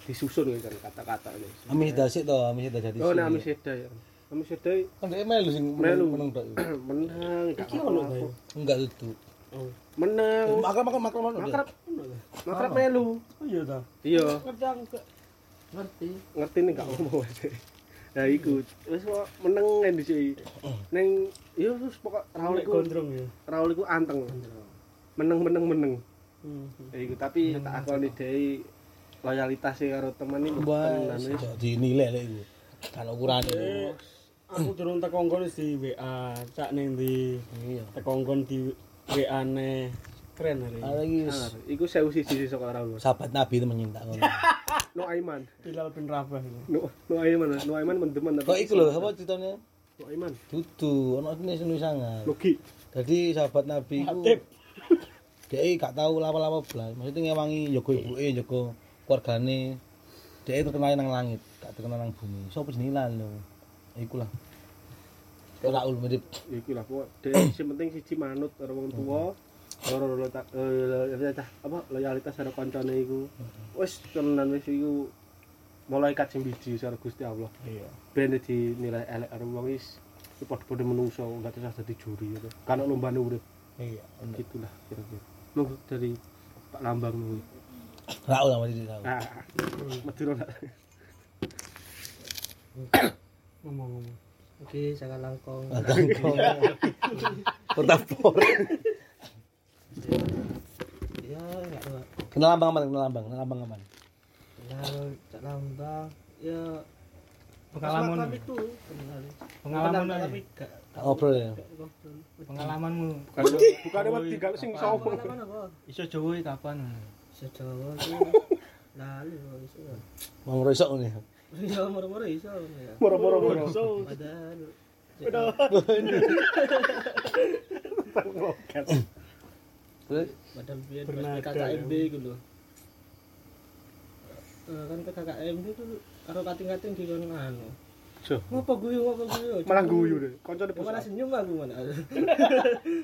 disusun kan kata-kata ini Amis dasik to, amis dah jadi. oh nah Amis Seda ya Amis Seda Kan dhek melu sing Melu. meneng tok. menang gak Iki ono? Enggak itu. menang Makrab makrab makrab makrab. makrab makrab melu Oh iya ta. iya ngerti. ngerti nih gak ngomong aja nah iku wis kok meneng kan dhisik ning iya terus pokok Raul iku gondrong ya. Raul iku anteng meneng meneng meneng Hmm. ya iku tapi tak akoni dhewe loyalitas karo temen iki tenan wis kok dinilai lek iku. Kan ukurane. Eh, Aku durung teko nggon wis di WA, cak ning di Iya. teko nggon di WA ne. Keren hari. Sangar. iku sewu siji saka Raul sahabat Nabi itu mencinta ngono. no Aiman Bilal bin Rabah itu. no no Aiman no Aiman mendemen Kok iku lho, apa ceritanya? no Aiman Dudu, ono ini sunu sangat. logi Jadi sahabat Nabi iku Hatip. Dia gak tahu lapa-lapa belas. Maksudnya ngewangi jaga ibuke, jaga keluargane. Dia terkenal nang langit, gak terkenal nang bumi. Sopo jenenge lho. Iku lah. Kok Raul mirip iku lah pokok dhewe sing penting siji manut karo wong tuwa loro loro- eh, loyalitas apa loyalitas karo kancane iku wis tenan wis iku malaikat sing biji karo Gusti Allah Iya. ben dinilai elek karo wong wis padha-padha menungso gak terus dadi juri gitu kan lombane urip Iya, gitulah kira-kira nunggu dari Pak Lambang nunggu Raul sama dia Raul. ah Madura lah Ngomong-ngomong. Oke, saya langkong. Kangkong. Kota Por. Ya, enggak tahu. Kenal lambang aman, kenal lambang, kenal lambang aman. Ya, cak lambang. Ya pengalaman itu pengalaman Kenal, tapi gak Tak ngobrol ya. pengalamanmu bukan bukan wedi gak sing sopo Pengalaman apa? iso Jawa kapan Sejawa itu lali kok iso. Mau ngerosok nih. Ya moro-moro iso ya. moro-moro moro Padahal Terus padahal biar PKKMB gitu loh. Eh, kan PKKMB itu karo kating-kating di kono anu. So. Ngopo guyu ngopo guyu. malah guyu deh koncone Ya, Malah senyum aku mana.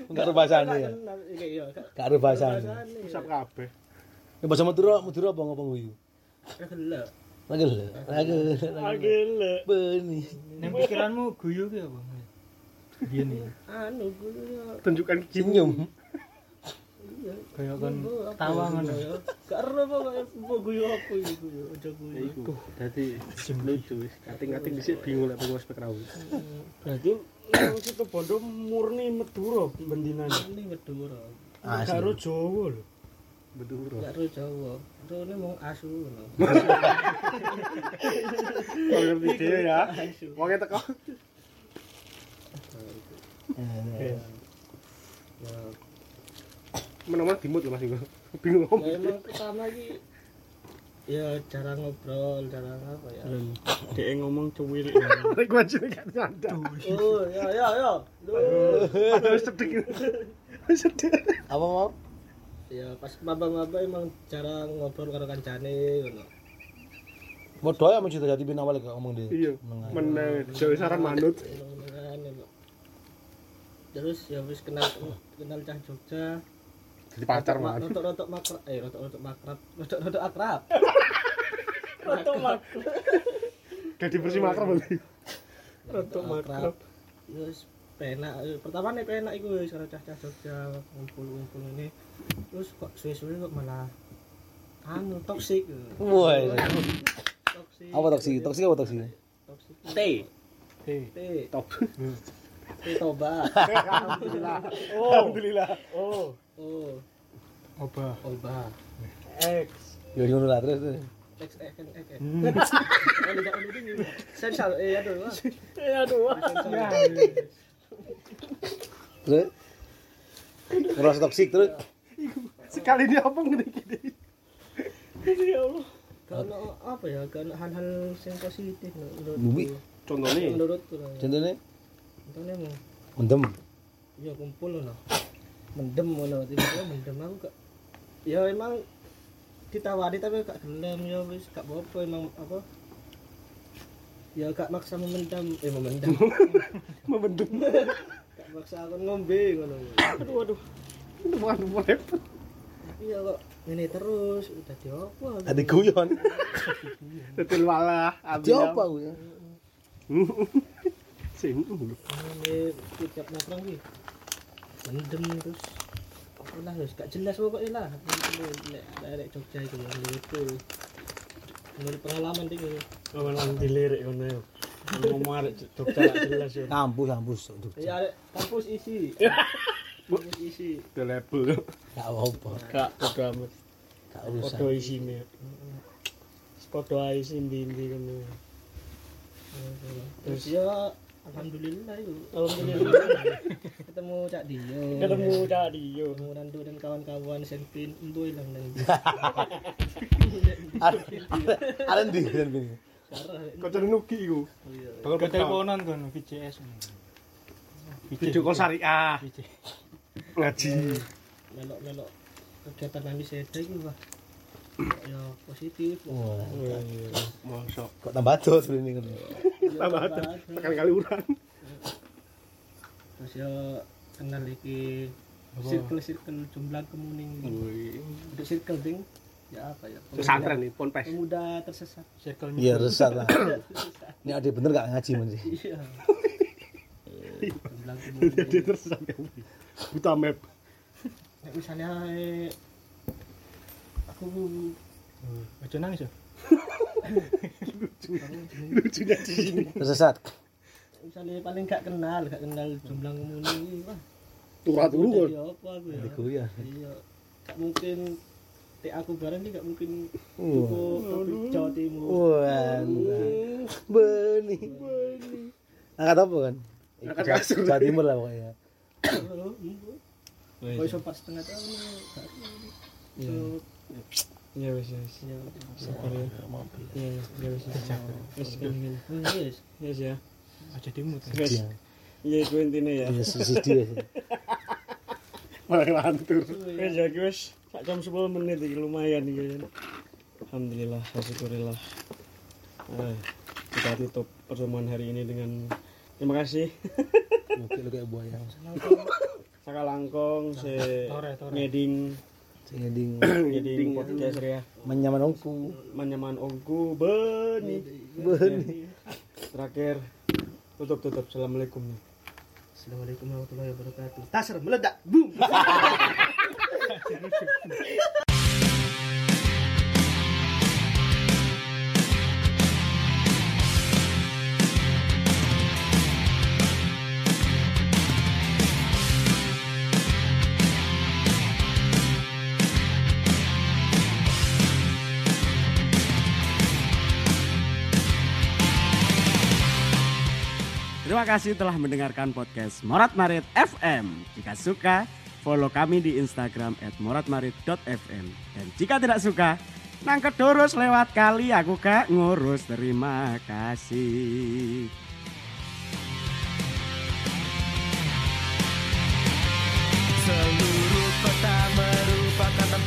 enggak ada bahasane ya. Iya iya. Enggak. Bahasane. usap kabeh Ya bahasa Madura, Madura apa ngapa guyu? Lagi lho. Lagi Agile. Beni. ning pikiranmu guyu ki apa biyen iki Anu guyu ya. tunjukkan Senyum. Iya. kaya kon Apa ketawa ya, ngono ya? Gak ero apa kok apa guyu apa iki guyu. Aja guyu. iku dadi lucu wis kating-kating dhisik bingung lek pengen spek rawuh Berarti situ bondo murni Madura bendinane. Ini Madura. Asli. Karo Jawa lho. Betul Gak ero Jawa. Rene mung asu ngono. Ngerti dia ya wonge teko Ya, menawa dimut lho Mas Iku bingung ya ngomong emang pertama iki ya cara ngobrol, cara apa ya. Dia ngomong cuwil. rek wajine gak nyanda Oh, ya ya ya. Duh. ada wis sedek wis sedek Apa mau? Ya pas maba-maba emang cara ngobrol karo kancane ngono. Modho ya mencita jadi pin awal gak ngomong dia. iya meneh jauh saran manut ya. Terus ya wis kenal kenal cah Jogja. jadi pacar Rotok- man Rotok-rotok makrab, eh rotok-rotok makrab, rotok-rotok akrab. Rotok mak. jadi bersih makrab berarti Rotok makrab. Terus penak, pertama nih penak iku wis karo cah-cah Jogja ngumpul-ngumpul ini. Terus kok suwe-suwe kok malah anu toksik. Wah. Toksik. Apa toksi? Toksi apa toksi? Toksik. T T. top T toba. alhamdulillah alhamdulillah Oh, Oh, obah oba. X. Ya ngono lah terus. terus. X X X X. Oh, tidak ini. Sensal eh aduh. Eh aduh. Terus ngerasa toksik terus sekali ini apa ngene gini Ya Allah. Karena apa ya? Karena hal-hal yang positif menurut. Bumi. contohnya Menurutku lah. contohnya Contohnya mau mendem ya kumpul loh. Mendem ngono tiba-tiba mendem aku gak ya emang ditawari tapi gak gelem ya wis gak apa-apa emang apa ya gak maksa memendam eh memendam memendung gak maksa aku ngombe ngono Aduh aduh. bukan bukan iya kok ini terus udah di apa ada guyon. Betul malah di apa aku ya. Sing ini tiap nongkrong sih mendem terus. Apa lah wis gak jelas pokoknya lah. Lek lek Jogja itu itu menurut pengalaman tinggi lang dilirik kono yo. Ngomong arek Jogja gak jelas yo. kampus kampus Jogja. Ya kampus isi kampus isi the label gak apa Gak podo amat. gak usah Podo isine. Podo ae ndi-ndi kono. terus ya alhamdulillah itu Alhamdulillah ketemu Cak Dio ketemu yo. ketemu Nando dan kawan-kawan Senpin embo hilang dan ada di ini kocok nuki iku Ke betul teleponan kan VCS. video call syariah. Ngaji. Melok-melok kegiatan nanti seda itu wah ya positif. Wah masuk kok tambah tuh ini kan tambah ada tekan kali urang terus ya kenal iki circle-circle jumlah kemuning. Untuk circle ding. Ya apa ya? Pesantren nih ponpes. Pemuda tersesat. Circle iya resah lah. Ini ada bener gak ngaji sih iya. Jumlah kemuning. Sampai buta map Nek misalnya eh, aku Aja nangis ya. lucunya di sini tersesat misalnya paling gak kenal gak kenal jumlah kemuning wah turah turu kan apa aku ya ya iya gak mungkin tek aku bareng gak mungkin. Cukup Jawa Timur Wah, benih Beni. Angkat apa kan? Angkat Jawa- kasur. Jawa Timur lah pokoknya. Kok iso pas setengah tahun Iya. Iya wis ya wis. Sabar ya. Iya iya wis. Wis kan kan. Wis. Wis ya. aja dimut ya. Wis. Iya iku intine ya. Iya, ya. Malah lantur. Wis ya wis sak jam 10 menit iki lumayan iki. Alhamdulillah, syukurillah. Eh, kita tutup pertemuan hari ini dengan terima kasih. Mungkin lu kayak buaya. Saka langkong se Tore, tore. ngeding Sing ending ngeding podcast ya. menyaman ongku. Manyaman ongku beni. Beni. Terakhir tutup tutup. Assalamualaikum. Assalamualaikum warahmatullahi wabarakatuh. Tasar meledak. Boom. Terima kasih telah mendengarkan podcast Morat Marit FM. Jika suka, follow kami di Instagram at moratmarit.fm. Dan jika tidak suka, nang terus lewat kali aku ke ngurus. Terima kasih. seluruh kota merupakan